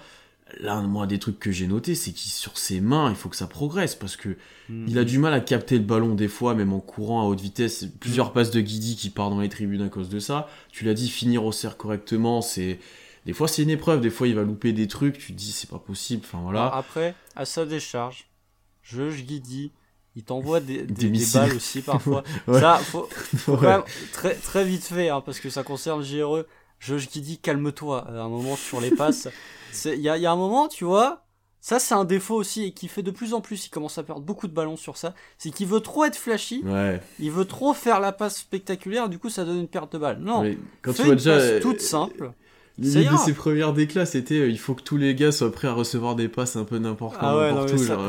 S2: là, moi, des trucs que j'ai notés, c'est qu'il sur ses mains, il faut que ça progresse parce que il a mhm. du mal à capter le ballon des fois, même en courant à haute vitesse. Plusieurs mhm. passes de Guidi qui part dans les tribunes à cause de ça. Tu l'as dit, finir au cercle correctement, c'est des fois c'est une épreuve, des fois il va louper des trucs, tu te dis c'est pas possible, enfin voilà.
S3: Après, à sa décharge, je Guidi, il t'envoie des, des, balles aussi parfois. Ça, faut, très, très vite fait, hein, parce que ça concerne JRE. Josh Guidi, calme-toi à un moment sur les passes. Il y a, y a un moment, tu vois, ça c'est un défaut aussi et qui fait de plus en plus, il commence à perdre beaucoup de ballons sur ça, c'est qu'il veut trop être flashy, il veut trop faire la passe spectaculaire, du coup ça donne une perte de balle. Non, quand tu vois déjà passe toute simple.
S2: L'idée de ses premières déclats, c'était euh, il faut que tous les gars soient prêts à recevoir des passes un peu n'importe ah où, n'importe où. genre,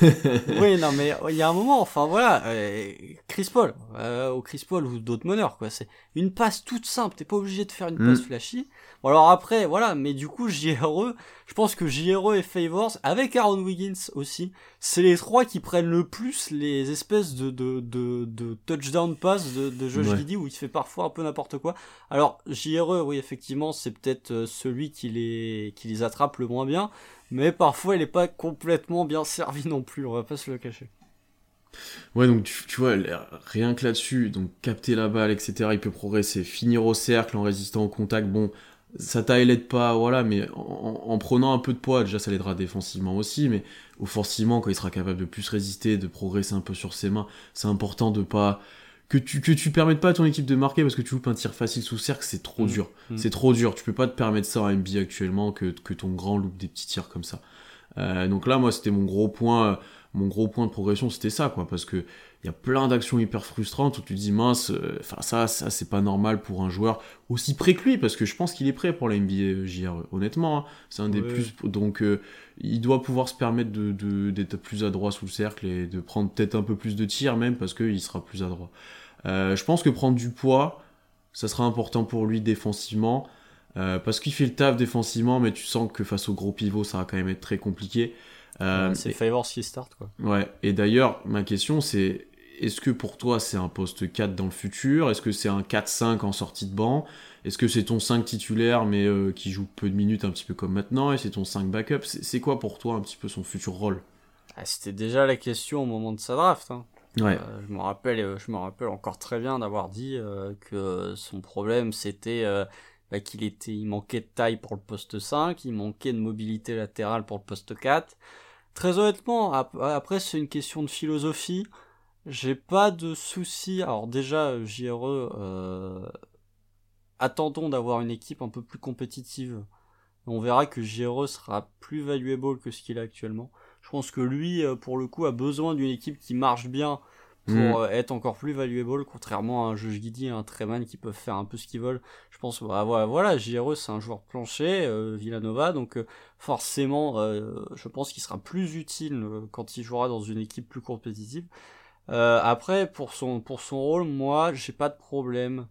S3: oui, non, mais il y a un moment, enfin voilà, euh, Chris Paul, euh, ou Chris Paul ou d'autres meneurs, quoi. C'est une passe toute simple, t'es pas obligé de faire une passe mm. flashy. Bon, alors après, voilà, mais du coup, JRE, je pense que JRE et Favors, avec Aaron Wiggins aussi, c'est les trois qui prennent le plus les espèces de, de, de, de touchdown pass de, de Josh Giddy où il fait parfois un peu n'importe quoi. Alors, JRE, oui, effectivement, c'est peut-être euh, celui qui les, qui les attrape le moins bien, mais parfois il est pas complètement bien servi non plus, on va pas se le cacher.
S2: Ouais, donc tu, tu, vois, rien que là-dessus, donc capter la balle, etc., il peut progresser, finir au cercle en résistant au contact, bon, sa taille l'aide pas, voilà, mais en, prenant un peu de poids, déjà ça l'aidera défensivement aussi, mais offensivement, quand il sera capable de plus résister, de progresser un peu sur ses mains, c'est important de pas que tu que tu permettes pas à ton équipe de marquer parce que tu loupes un tir facile sous cercle, c'est trop mm. dur, mm. c'est trop dur. Tu peux pas te permettre ça en NBA actuellement que que ton grand loupe des petits tirs comme ça. Euh, donc là, moi, c'était mon gros point mon gros point de progression c'était ça quoi parce que il y a plein d'actions hyper frustrantes où tu te dis mince euh, enfin ça ça c'est pas normal pour un joueur aussi prêt que lui parce que je pense qu'il est prêt pour la NBA euh, JR honnêtement hein. c'est un des plus donc euh, il doit pouvoir se permettre de d'être plus adroit sous le cercle et de prendre peut-être un peu plus de tirs même parce qu'il sera plus adroit je pense que prendre du poids ça sera important pour lui défensivement parce qu'il fait le taf défensivement mais tu sens que face au gros pivot ça va quand même être très compliqué
S3: euh, c'est Favors qui start, quoi.
S2: Ouais, et d'ailleurs, ma question c'est est-ce que pour toi c'est un poste 4 dans le futur? Est-ce que c'est un 4-5 en sortie de banc? Est-ce que c'est ton 5 titulaire mais euh, qui joue peu de minutes un petit peu comme maintenant Et c'est ton 5 backup? C'est quoi pour toi un petit peu son futur rôle?
S3: Ah, C'était déjà la question au moment de sa draft. Hein.
S2: Ouais.
S3: Euh, je me rappelle, euh, je me rappelle encore très bien d'avoir dit que son problème c'était bah, qu'il était, il manquait de taille pour le poste 5, il manquait de mobilité latérale pour le poste 4. Très honnêtement, après c'est une question de philosophie. J'ai pas de soucis. Alors déjà, JRE, euh, attendons d'avoir une équipe un peu plus compétitive. On verra que JRE sera plus valuable que ce qu'il a actuellement. Je pense que lui, euh, pour le coup, a besoin d'une équipe qui marche bien pour mm. euh, être encore plus valuable, contrairement à un Josh Giddy et un Treman qui peuvent faire un peu ce qu'ils veulent. Je pense, bah, voilà, voilà JRE c'est un joueur plancher, euh, Villanova, donc euh, forcément, je pense qu'il sera plus utile quand il jouera dans une équipe plus compétitive. Après, pour son, pour son rôle, moi, j'ai pas de problème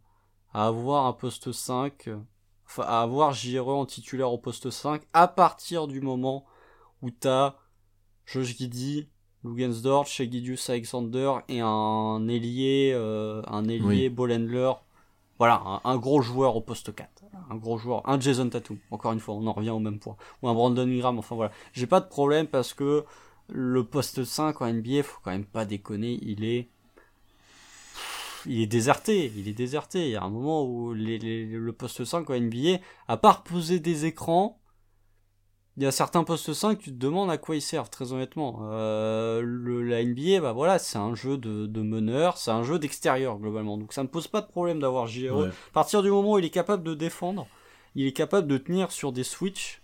S3: à avoir un poste 5, enfin, à avoir JRE en titulaire au poste 5, à partir du moment où t'as Josh Giddy, Lugensdorf, Shegidius Alexander et un ailier, euh, un ailier oui. Voilà, un, gros joueur au poste 4. Un gros joueur, un Jason Tatum. Encore une fois, on en revient au même point. Ou un Brandon Ingram, enfin voilà. J'ai pas de problème parce que le poste 5 en NBA, faut quand même pas déconner, il est il est déserté, il est déserté. Il y a un moment où le poste 5 en NBA, à part poser des écrans, il y a certains postes 5, tu te demandes à quoi ils servent, très honnêtement. Euh, le, la NBA, bah voilà, c'est un jeu de, de meneur, c'est un jeu d'extérieur, globalement. Donc ça ne pose pas de problème d'avoir JRE. À partir du moment où il est capable de défendre, il est capable de tenir sur des switches.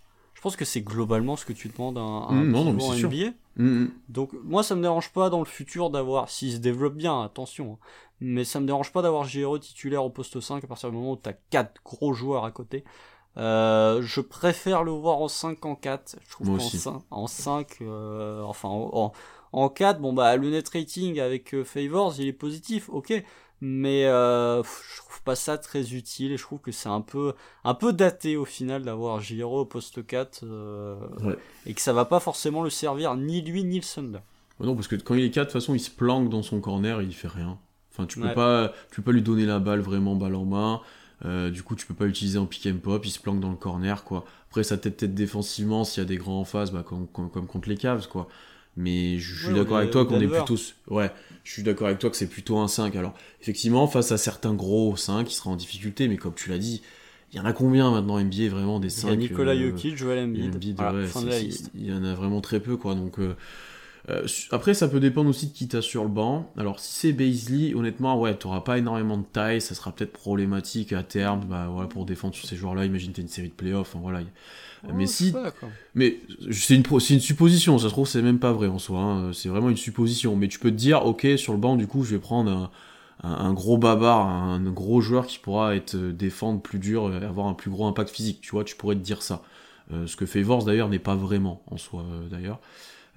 S3: Pense que c'est globalement ce que tu demandes à un, mmh, non, non, NBA. Mmh, mmh. Donc moi, ça me dérange pas dans le futur d'avoir, s'il se développe bien, attention, hein. mais ça me dérange pas d'avoir JRE titulaire au poste 5 à partir du moment où tu as 4 gros joueurs à côté. Euh, je préfère le voir en 5 qu'en 4. Je trouve qu'en 5, en 5 euh, enfin en, en, 4, bon bah le net rating avec euh, Favors, il est positif, ok, mais euh, je trouve pas ça très utile et je trouve que c'est un peu un peu daté au final d'avoir Giro au poste 4 ouais. et que ça va pas forcément le servir ni lui ni le Thunder.
S2: Non parce que quand il est 4 de toute façon il se planque dans son corner, il fait rien. Enfin tu peux pas tu peux pas lui donner la balle vraiment balle en main. Euh, du coup, tu peux pas l'utiliser en pick and pop, il se planque dans le corner, quoi. Après, ça peut être défensivement s'il y a des grands en face, bah, comme, contre les Cavs, quoi. Mais je suis d'accord avec toi qu'on est plutôt. Ouais, je suis d'accord avec toi que c'est plutôt un 5. Alors, effectivement, face à certains gros 5, il sera en difficulté, mais comme tu l'as dit, il y en a combien maintenant NBA vraiment des 5 Il y a
S3: Nicolas euh, Jokic, Joel Embiid.
S2: il y en a vraiment très peu, quoi. Donc. Euh, euh, après, ça peut dépendre aussi de qui t'as sur le banc. Alors, si c'est Baisley, honnêtement, ouais, t'auras pas énormément de taille, ça sera peut-être problématique à terme, bah, voilà, pour défendre sur ces joueurs-là. Imagine t'as une série de playoffs, voilà. Mais si, mais c'est une, une supposition. Ça se trouve, c'est même pas vrai en soi. Hein. C'est vraiment une supposition. Mais tu peux te dire, ok, sur le banc, du coup, je vais prendre un, gros babar, un gros joueur qui pourra être euh, défendre plus dur, et avoir un plus gros impact physique. Tu vois, tu pourrais te dire ça. Euh, ce que fait Vors d'ailleurs n'est pas vraiment en soi d'ailleurs.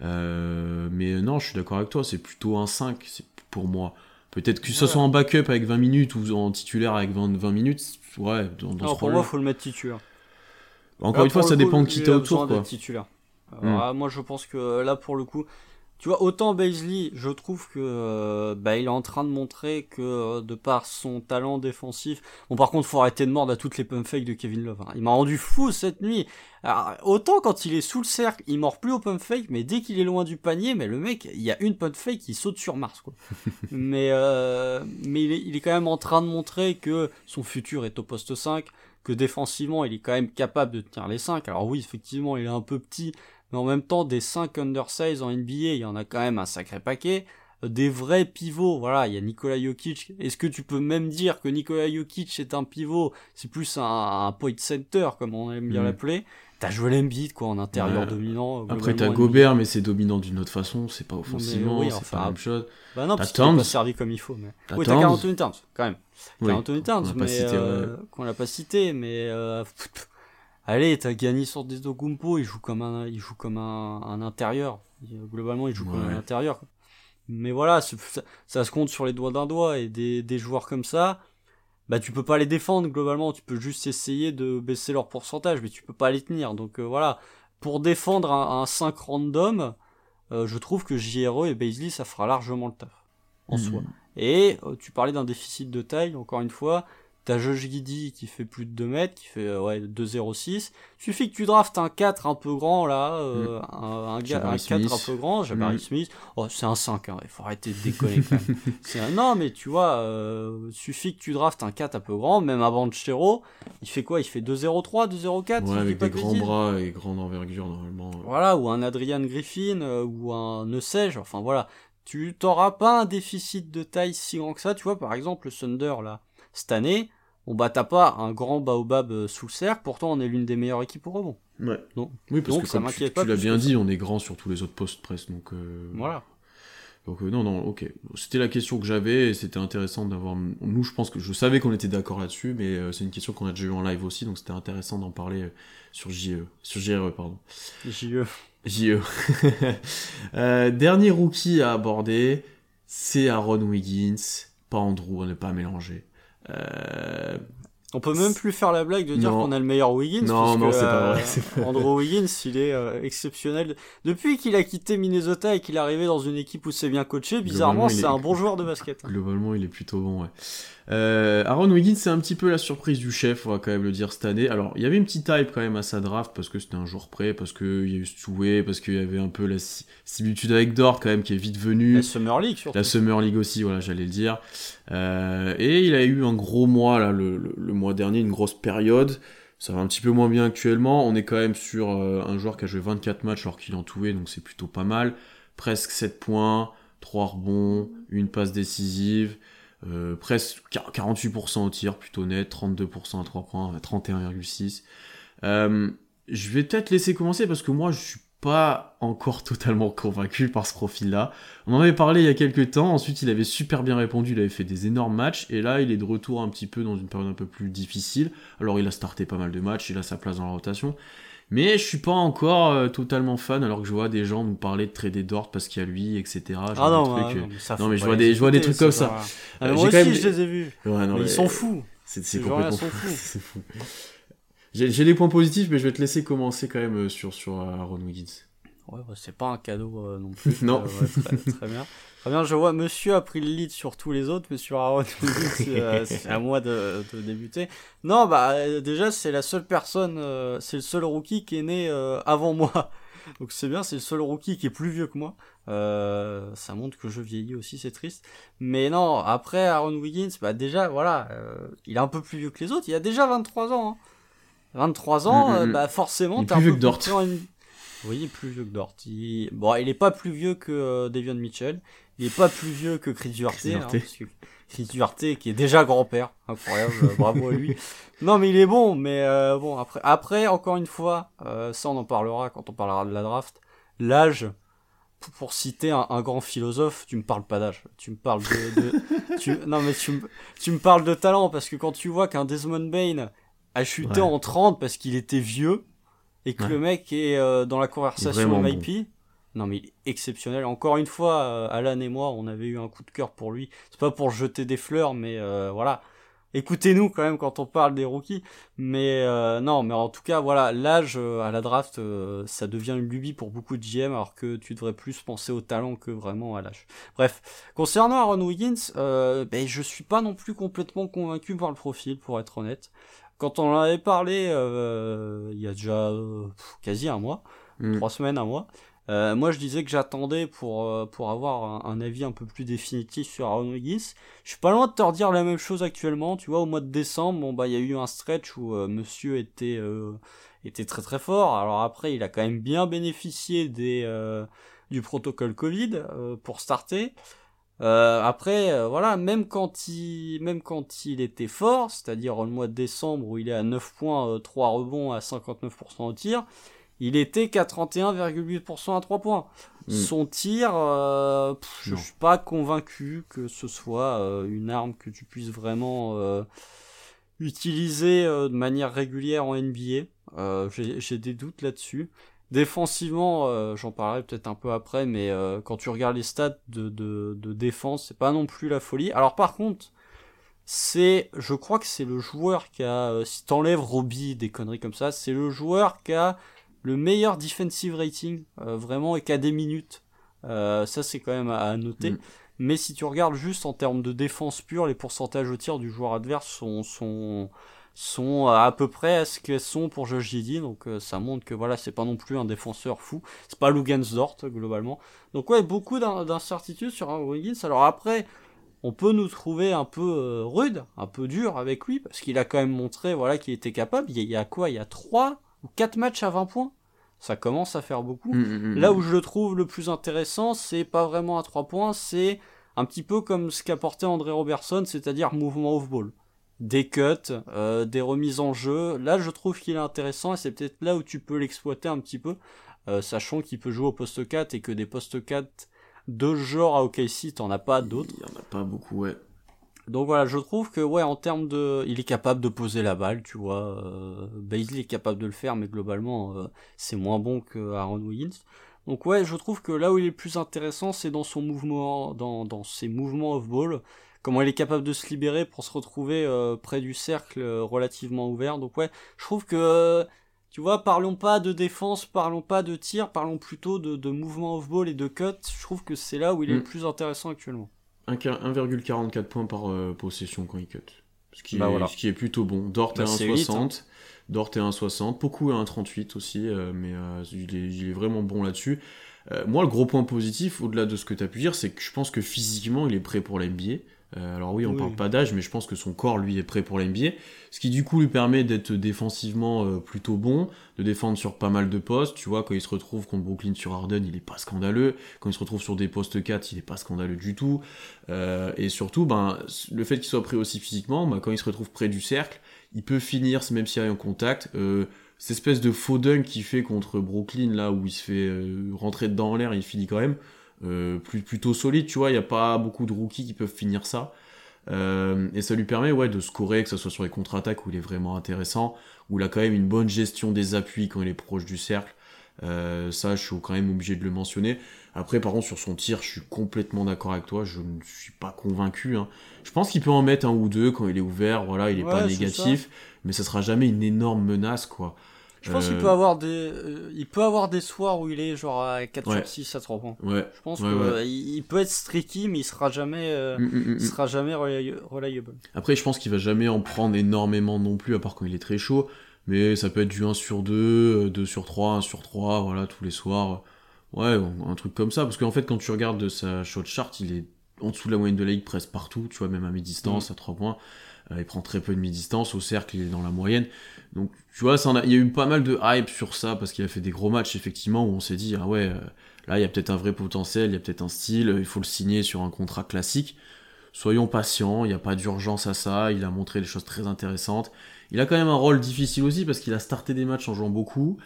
S2: Euh, mais non, je suis d'accord avec toi, c'est plutôt un 5 pour moi. Peut-être que ce soit en backup avec 20 minutes ou en titulaire avec 20, 20 minutes, ouais, dans,
S3: dans Pour moi, il faut le mettre titulaire.
S2: Encore une fois, ça dépend de qui t'as autour. Quoi.
S3: Titulaire. Hmm. moi, je pense que là, pour le coup, tu vois, autant Baisley, je trouve que euh, bah, il est en train de montrer que euh, de par son talent défensif, bon par contre faut arrêter de mordre à toutes les pump fakes de Kevin Love. Hein. Il m'a rendu fou cette nuit. autant quand il est sous le cercle, il mord plus au pump fake, mais dès qu'il est loin du panier, mais le mec, il y a une pump fake qui saute sur Mars quoi. mais euh, mais il est, il est quand même en train de montrer que son futur est au poste 5, que défensivement il est quand même capable de tenir les 5. Alors oui, effectivement, il est un peu petit mais en même temps, des 5 undersize en NBA, il y en a quand même un sacré paquet. Euh, des vrais pivots, voilà, il y a Nikola Jokic. Est-ce que tu peux même dire que Nikola Jokic est un pivot? C'est plus un, point center, comme on aime bien mm. l'appeler. T'as joué l'Embiid, quoi, en intérieur dominant.
S2: Après, t'as Gobert, mais c'est dominant d'une autre façon, c'est pas offensivement, c'est pas la même chose.
S3: Bah non, parce qu'il pas servi comme il faut. Mais... Oui, t'as 41 Towns, quand même. Oui, Anthony Towns, mais euh, qu'on l'a pas cité, mais euh, allez, t'as gagné sur des Dogumpo, il joue comme un, il joue comme un, un intérieur. Globalement, il joue comme un intérieur. Mais voilà, ça, se compte sur les doigts d'un doigt et des, des joueurs comme ça, bah tu peux pas les défendre globalement, tu peux juste essayer de baisser leur pourcentage, mais tu peux pas les tenir. Donc euh, voilà, pour défendre un, un 5 random, euh, je trouve que JRE et Baisley ça fera largement le taf. en
S2: Mhm.
S3: soi. Et euh, tu parlais d'un déficit de taille, encore une fois. T'as Josh Giddy qui fait plus de 2 mètres, qui fait euh, ouais, 2,06. Suffit que tu draftes un 4 un peu grand là, euh, un, un, gars, un
S2: Jabari
S3: 4
S2: Smith.
S3: un peu grand, Jabari
S2: Mhm.
S3: Smith. Oh, c'est un 5, hein, il faut arrêter de déconner quand même. C'est un- Non, mais tu vois, euh, suffit que tu draftes un 4 un peu grand, même un Banchero, il fait quoi? Il fait 2,03, 2,04 si
S2: Ouais, avec des
S3: de
S2: grands bras et grande envergure normalement.
S3: Voilà, ou un Adrian Griffin, euh, ou un ne sais-je, enfin voilà. Tu t'auras pas un déficit de taille si grand que ça, tu vois, par exemple, le Thunder, là, cette année, on t'as pas un grand baobab euh, sous le cercle, pourtant on est l'une des meilleures équipes au rebond.
S2: Ouais.
S3: Donc-
S2: oui, parce
S3: donc
S2: que
S3: ça
S2: comme tu,
S3: m'inquiète
S2: tu
S3: pas
S2: l'as bien dit, on est grand sur tous les autres postes presque. Donc, euh,
S3: Voilà.
S2: donc euh, non, non, ok. C'était la question que j'avais et c'était intéressant d'avoir. Nous, je pense que je savais qu'on était d'accord là-dessus, mais euh, c'est une question qu'on a déjà eu en live aussi, donc c'était intéressant d'en parler sur JE, sur JRE, pardon.
S3: JE.
S2: JE. Euh, dernier rookie à aborder, c'est Aaron Wiggins, pas Andrew, à ne pas mélanger. Euh,
S3: On peut même plus faire la blague de dire qu'on a le meilleur Wiggins.
S2: Non,
S3: puisque,
S2: non, c'est pas
S3: euh,
S2: vrai, c'est pas vrai.
S3: Andrew Wiggins, il est euh, exceptionnel. Depuis qu'il a quitté Minnesota et qu'il est arrivé dans une équipe où c'est bien coaché, bizarrement, c'est
S2: est-
S3: un bon joueur de basket.
S2: Globalement, il est plutôt bon, ouais. Euh, Aaron Wiggins, c'est un petit peu la surprise du chef, on va quand même le dire cette année. Alors, il y avait une petite hype quand même à sa draft, parce que c'était un jour près, parce qu'il y a eu Stoué, parce qu'il y avait un peu la si- similitude avec Dort quand même, qui est vite venue.
S3: La Summer League, surtout.
S2: La Summer League aussi, voilà, j'allais le dire. Euh, et il a eu un gros mois, là, le, le- le mois dernier, une grosse période. Ça va un petit peu moins bien actuellement. On est quand même sur euh, un joueur qui a joué 24 matchs alors qu'il en touait, donc c'est plutôt pas mal. Presque 7 points, 3 rebonds, une passe décisive. Euh, presque 48% au tir, plutôt net, 32% à 3 points, 31,6. Euh, je vais peut-être laisser commencer parce que moi je suis pas encore totalement convaincu par ce profil-là. On en avait parlé il y a quelques temps, ensuite il avait super bien répondu, il avait fait des énormes matchs, et là il est de retour un petit peu dans une période un peu plus difficile. Alors il a starté pas mal de matchs, il a sa place dans la rotation, mais je suis pas encore euh, totalement fan alors que je vois des gens nous parler de trader Dort parce qu'il y a lui, etc. Genre
S3: Ah
S2: des
S3: non,
S2: trucs,
S3: ah
S2: euh,
S3: non, mais ça,
S2: non,
S3: faut
S2: mais je vois des- je vois des trucs comme ça.
S3: Ah,
S2: Euh,
S3: moi aussi,
S2: même
S3: je
S2: des-
S3: les ai vus.
S2: Ouais, non,
S3: mais
S2: mais-
S3: ils sont fous.
S2: C'est complètement fou. J'ai les points positifs, mais je vais te laisser commencer quand même sur, sur Aaron Wiggins.
S3: Ouais, bah, c'est pas un cadeau euh, non plus.
S2: Non.
S3: Ouais, très, très bien. Très bien, je vois, monsieur a pris le lead sur tous les autres, mais sur Aaron Wiggins, euh, c'est à moi de, de débuter. Non, bah, euh, déjà, c'est la seule personne, euh, c'est le seul rookie qui est né euh, avant moi. Donc c'est bien, c'est le seul rookie qui est plus vieux que moi. Euh, ça montre que je vieillis aussi, c'est triste. Mais non, après Aaron Wiggins, bah déjà, voilà, euh, il est un peu plus vieux que les autres. Il a déjà 23 ans. Hein. 23 ans,
S2: Mm,
S3: bah forcément, t'es
S2: plus
S3: un
S2: vieux
S3: peu
S2: que Dort.
S3: plus en Oui, plus vieux que. Il... Bon, il est pas plus vieux que euh, Davion Mitchell. Il est pas plus vieux que Chris Duarte.
S2: Chris
S3: hein,
S2: Duarte.
S3: que Chris Duarte, qui est déjà grand-père. Incroyable, euh, bravo à lui. Non, mais il est bon, mais euh, bon, après, après, encore une fois, euh, ça on en parlera quand on parlera de la draft. L'âge, pour, pour citer un, un grand philosophe, tu me parles pas d'âge. Tu me parles de. de- tu, non, mais tu, tu me parles de talent, parce que quand tu vois qu'un Desmond Bain a chuté
S2: Ouais.
S3: en 30 parce qu'il était vieux, et que
S2: Ouais.
S3: le mec est euh, dans la conversation MIP. Non mais il est exceptionnel. Encore une fois, euh, Alan et moi, on avait eu un coup de cœur pour lui. C'est pas pour jeter des fleurs, mais euh, voilà. Écoutez-nous quand même quand on parle des rookies. Mais non, mais en tout cas, voilà, l'âge à la draft, ça devient une lubie pour beaucoup de GM, alors que tu devrais plus penser au talent que vraiment à l'âge. Bref, concernant Aaron Wiggins, ben, je suis pas non plus complètement convaincu par le profil, pour être honnête. Quand on en avait parlé euh, il y a déjà euh, quasi un mois,
S2: Mm.
S3: trois semaines, un mois, euh, moi je disais que j'attendais pour, euh, pour avoir un, un avis un peu plus définitif sur Aaron Wiggins. Je suis pas loin de te redire la même chose actuellement. Tu vois, au mois de décembre, bon bah il y a eu un stretch où euh, Monsieur était euh, était très très fort. Alors après, il a quand même bien bénéficié des euh, du protocole Covid euh, pour starter. Euh, après, euh, voilà, même quand il, même quand il était fort, c'est-à-dire le mois de décembre où il est à 9 points, euh, 3 rebonds à 59% au tir, il était qu'à 31,8% à 3 points.
S2: Mm.
S3: Son tir, euh, pff, je suis pas convaincu que ce soit euh, une arme que tu puisses vraiment euh, utiliser euh, de manière régulière en NBA. Euh, j'ai des doutes là-dessus. Défensivement, euh, j'en parlerai peut-être un peu après, mais euh, quand tu regardes les stats de, de, de défense, c'est pas non plus la folie. Alors par contre, c'est, je crois que c'est le joueur qui a, euh, si t'enlèves Robbie, des conneries comme ça, c'est le joueur qui a le meilleur defensive rating, euh, vraiment, et qui a des minutes. Euh, ça c'est quand même à, à noter.
S2: Mm.
S3: Mais si tu regardes juste en termes de défense pure, les pourcentages au tir du joueur adverse sont, sont, sont à peu près à ce qu'elles sont pour Josh Giddy. Donc euh, ça montre que voilà, c'est pas non plus un défenseur fou. C'est pas Lugensdort globalement. Donc ouais, beaucoup d'incertitudes sur un Wiggins. Alors après, on peut nous trouver un peu euh, rude, un peu dur avec lui, parce qu'il a quand même montré voilà qu'il était capable. Il y, a, quoi? Il y a 3 ou 4 matchs à 20 points ça commence à faire beaucoup. Mm, mm, mm, Là où je le trouve le plus intéressant, c'est pas vraiment à 3 points, c'est un petit peu comme ce qu'apportait André Robertson, c'est-à-dire mouvement off-ball. Des cuts, euh, des remises en jeu. Là, je trouve qu'il est intéressant et c'est peut-être là où tu peux l'exploiter un petit peu, euh, sachant qu'il peut jouer au poste 4 et que des postes 4 de genre à OKC, t'en as pas d'autres.
S2: Il y en a pas beaucoup, ouais.
S3: Donc voilà, je trouve que ouais, en termes de, il est capable de poser la balle, tu vois. Euh, est capable de le faire, mais globalement, euh, c'est moins bon que Aaron Wiggins. Donc ouais, je trouve que là où il est plus intéressant, c'est dans son mouvement, dans, dans ses mouvements off-ball, comment il est capable de se libérer pour se retrouver euh, près du cercle euh, relativement ouvert. Donc ouais, je trouve que tu vois, parlons pas de défense, parlons pas de tir, parlons plutôt de, de mouvement off-ball et de cut. Je trouve que c'est là où il est le mm. plus intéressant actuellement.
S2: 1,44 points par euh, possession quand il cut. Ce qui, bah, est, ce qui est plutôt bon. Dort bah, est 1,60. Hein. Dort est 1,60. Beaucoup à 1,38 aussi, euh, mais euh, il, est, il, est, vraiment bon là-dessus. moi, le gros point positif, au-delà de ce que tu as pu dire, c'est que je pense que physiquement, il est prêt pour l'NBA. Euh, alors oui, on parle pas d'âge, mais je pense que son corps, lui, est prêt pour l'NBA. Ce qui, du coup, lui permet d'être défensivement euh, plutôt bon, de défendre sur pas mal de postes. Tu vois, quand il se retrouve contre Brooklyn sur Harden, il est pas scandaleux. Quand il se retrouve sur des postes 4, il est pas scandaleux du tout. Euh, et surtout, ben, le fait qu'il soit prêt aussi physiquement, ben, quand il se retrouve près du cercle, il peut finir, même s'il y a un contact. cette espèce de faux dunk qu'il fait contre Brooklyn, là, où il se fait rentrer dedans en l'air, il finit quand même euh, plus, plutôt solide, tu vois, il n'y a pas beaucoup de rookies qui peuvent finir ça. Euh, et ça lui permet ouais, de scorer, que ce soit sur les contre-attaques où il est vraiment intéressant, où il a quand même une bonne gestion des appuis quand il est proche du cercle. Euh, ça, je suis quand même obligé de le mentionner. Après, par contre, sur son tir, je suis complètement d'accord avec toi. Je ne suis pas convaincu. Hein. Je pense qu'il peut en mettre un ou deux quand il est ouvert. Voilà, il est pas négatif, mais ça sera jamais une énorme menace, quoi.
S3: Je pense qu'il euh, peut avoir des, euh, il peut avoir des soirs où il est genre à 4 sur 6 à 3 points.
S2: Ouais.
S3: Je pense qu'il peut être streaky, mais il sera jamais, euh, mm, mm, mm, il sera jamais reliable.
S2: Après, je pense qu'il va jamais en prendre énormément non plus, à part quand il est très chaud. Mais ça peut être du 1 sur 2, 2 sur 3, 1 sur 3, voilà, tous les soirs. Ouais, un truc comme ça. Parce qu'en fait, quand tu regardes sa shot chart, il est en dessous de la moyenne de la ligue presque partout, tu vois, même à mi-distance, à 3 points. Il prend très peu de mi-distance, au cercle, il est dans la moyenne. Donc, tu vois, ça il y a eu pas mal de hype sur ça parce qu'il a fait des gros matchs, effectivement, où on s'est dit, ah ouais, euh, là, il y a peut-être un vrai potentiel, il y a peut-être un style, il faut le signer sur un contrat classique. Soyons patients, il n'y a pas d'urgence à ça, il a montré des choses très intéressantes. Il a quand même un rôle difficile aussi parce qu'il a starté des matchs en jouant beaucoup.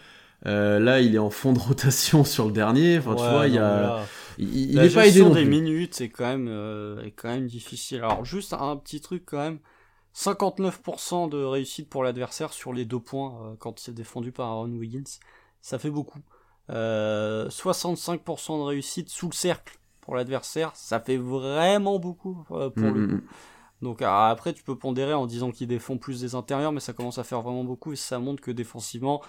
S2: Euh, là, il est en fond de rotation sur le dernier. Enfin, tu vois, il y a.
S3: Il, n'est pas aidé des minutes, c'est quand même, euh, est quand même difficile. Alors, juste un petit truc quand même. 59% de réussite pour l'adversaire sur les deux points euh, quand c'est défendu par Aaron Wiggins. Ça fait beaucoup. 65% euh, de réussite sous le cercle pour l'adversaire. Ça fait vraiment beaucoup euh, pour le coup. Donc après tu peux pondérer en disant qu'il défend plus des intérieurs, mais ça commence à faire vraiment beaucoup et ça montre que défensivement,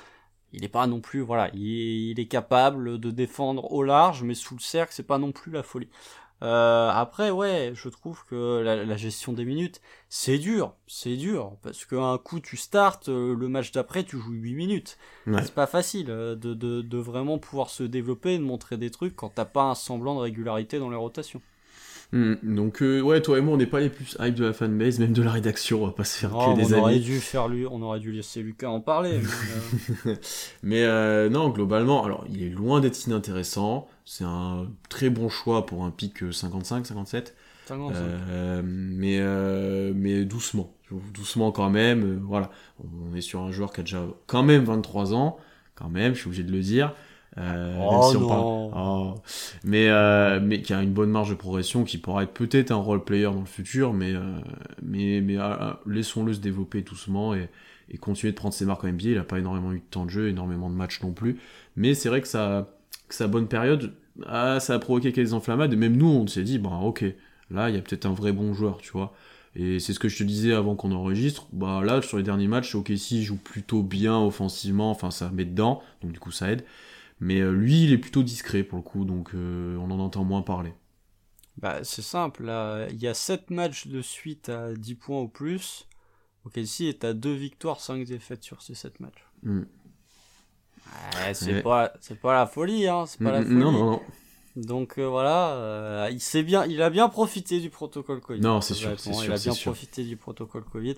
S3: il n'est pas non plus, voilà, il est, capable de défendre au large, mais sous le cercle, c'est pas non plus la folie. Euh, après, ouais, je trouve que la, gestion des minutes, c'est dur, c'est dur, parce qu'un coup tu startes, euh, le match d'après tu joues 8 minutes. C'est pas facile euh, de, de, de, vraiment pouvoir se développer et de montrer des trucs quand t'as pas un semblant de régularité dans les rotations.
S2: Hmm, donc euh, ouais, toi et moi, on n'est pas les plus hype de la fanbase, même de la rédaction, on va pas se faire
S3: oh,
S2: que des
S3: on Aurait dû faire lui, on aurait dû laisser Lucas en parler.
S2: Mais, euh, non, globalement, alors il est loin d'être inintéressant. C'est un très bon choix pour un pic 55, 57. mais, euh, mais doucement, doucement quand même. voilà, on est sur un joueur qui a déjà quand même 23 ans, quand même, je suis obligé de le dire.
S3: Euh, oh
S2: oh. Mais, euh, mais qui a une bonne marge de progression, qui pourra être peut-être un role player dans le futur, mais, euh, mais, mais laissons-le se développer doucement et, et, continuer de prendre ses marques en NBA. Il n'a pas énormément eu de temps de jeu, énormément de matchs non plus. Mais c'est vrai que, ça, que sa bonne période, ah, ça a provoqué quelques enflammades. Et même nous, on s'est dit, bon, ok, là, il y a peut-être un vrai bon joueur, tu vois. Et c'est ce que je te disais avant qu'on enregistre. Bah là, sur les derniers matchs, OKC joue plutôt bien offensivement, enfin ça met dedans, donc du coup ça aide. Mais euh, lui, il est plutôt discret pour le coup, donc euh, on en entend moins parler.
S3: Bah, c'est simple, là. il y a 7 matchs de suite à 10 points ou plus. OKC est à 2 victoires, 5 défaites sur ces 7 matchs.
S2: Mm.
S3: Ouais, c'est pas, c'est pas la folie, hein. C'est pas la
S2: Mm,
S3: folie.
S2: non, non, non.
S3: Donc euh, voilà, euh, il sait bien, il a bien profité du protocole Covid.
S2: Non, c'est sûr, c'est
S3: Il
S2: sûr,
S3: a
S2: c'est
S3: bien
S2: sûr.
S3: profité du protocole Covid.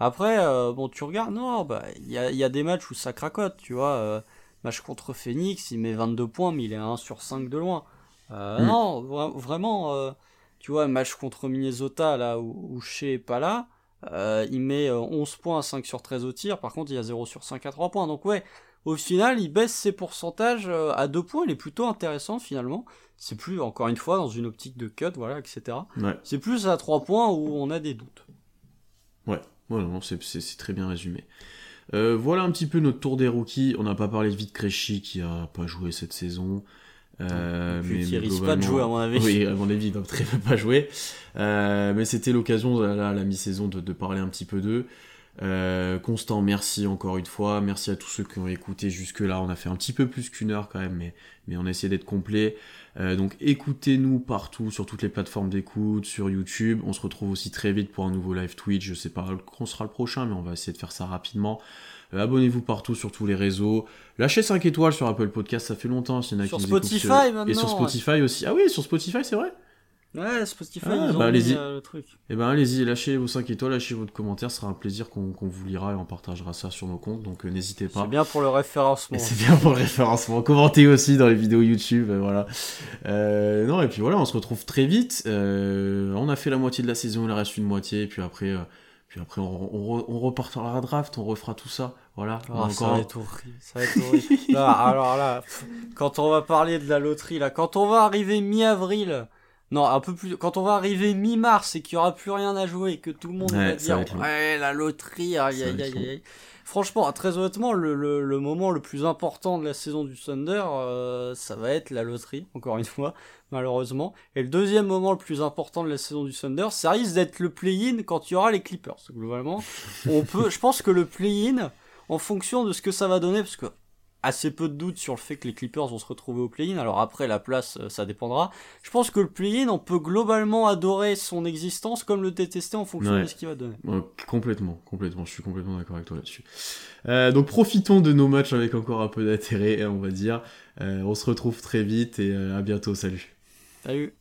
S3: Après, euh, bon, tu regardes, non, bah, il y a, il y a des matchs où ça cracote, tu vois. euh, match contre Phoenix, il met 22 points, mais il est à 1 sur 5 de loin. Euh,
S2: Mm.
S3: Non, vra- vraiment, euh, tu vois, match contre Minnesota, là, où, où Shea est pas là, euh, il met euh, 11 points à 5 sur 13 au tir, par contre, il y a 0 sur 5 à 3 points. Donc ouais, au final, il baisse ses pourcentages euh, à 2 points, il est plutôt intéressant finalement. C'est plus, encore une fois, dans une optique de cut, voilà, etc.
S2: Ouais.
S3: C'est plus à 3 points où on a des doutes.
S2: Ouais, ouais non, c'est- c'est c'est très bien résumé. Euh, voilà un petit peu notre tour des rookies. On n'a pas parlé de Vite Créchy qui a pas joué cette saison. Euh,
S3: Puis qui risque pas de jouer, à mon avis.
S2: Oui, à mon avis, il va très peu pas jouer. Euh, mais c'était l'occasion, à la mi-saison, de, de parler un petit peu d'eux. Euh, Constant, merci encore une fois. Merci à tous ceux qui ont écouté jusque-là. On a fait un petit peu plus qu'une heure quand même, mais, mais on a essayé d'être complet. Euh, donc écoutez-nous partout, sur toutes les plateformes d'écoute, sur YouTube. On se retrouve aussi très vite pour un nouveau live Twitch. Je sais pas quand sera le prochain, mais on va essayer de faire ça rapidement. Euh, Abonnez-vous partout sur tous les réseaux. Lâchez 5 étoiles sur Apple Podcast, ça fait longtemps s'il y en a
S3: Sur
S2: qui nous écoutent
S3: Spotify,
S2: sur- Et
S3: maintenant,
S2: sur Spotify aussi. Ah oui, sur Spotify, c'est vrai
S3: Ouais, Spotify,
S2: Ah,
S3: ils ont
S2: bah,
S3: mis, euh, le truc.
S2: Eh ben allez-y, lâchez vos 5 étoiles, lâchez votre commentaire, ce sera un plaisir qu'on qu'on vous lira et on partagera ça sur nos comptes, donc euh, n'hésitez pas.
S3: C'est bien pour le référencement.
S2: C'est bien pour le référencement. Commentez aussi dans les vidéos YouTube, euh, voilà. Euh, non, et puis voilà, on se retrouve très vite. On a fait la moitié de la saison, il reste une moitié, et puis après, puis après on, on, on repartira à draft, on refera tout ça, voilà.
S3: Ah, ça
S2: encore-
S3: va être horrible. Ça va être horrible. Là, alors là, quand on va parler de la loterie, là, quand on va arriver mi-avril, non, un peu plus, quand on va arriver mi-mars et qu'il y aura plus rien à jouer et que tout le monde
S2: Ouais,
S3: va dire, ouais, la loterie, aïe, aïe, aïe. Franchement, très honnêtement, le, le, le moment le plus important de la saison du Thunder, euh, ça va être la loterie, encore une fois, malheureusement. Et le deuxième moment le plus important de la saison du Thunder, ça risque d'être le play-in quand il y aura les Clippers. Globalement, on peut, je pense que le play-in, en fonction de ce que ça va donner, parce que assez peu de doutes sur le fait que les Clippers vont se retrouver au play-in. Alors après, la place, euh, ça dépendra. Je pense que le play-in, on peut globalement adorer son existence comme le détester en fonction
S2: Ouais.
S3: de ce qu'il va donner.
S2: Ouais, complètement, complètement, je suis complètement d'accord avec toi là-dessus. Euh, donc profitons de nos matchs avec encore un peu d'intérêt, on va dire. Euh, on se retrouve très vite et à bientôt, salut.
S3: Salut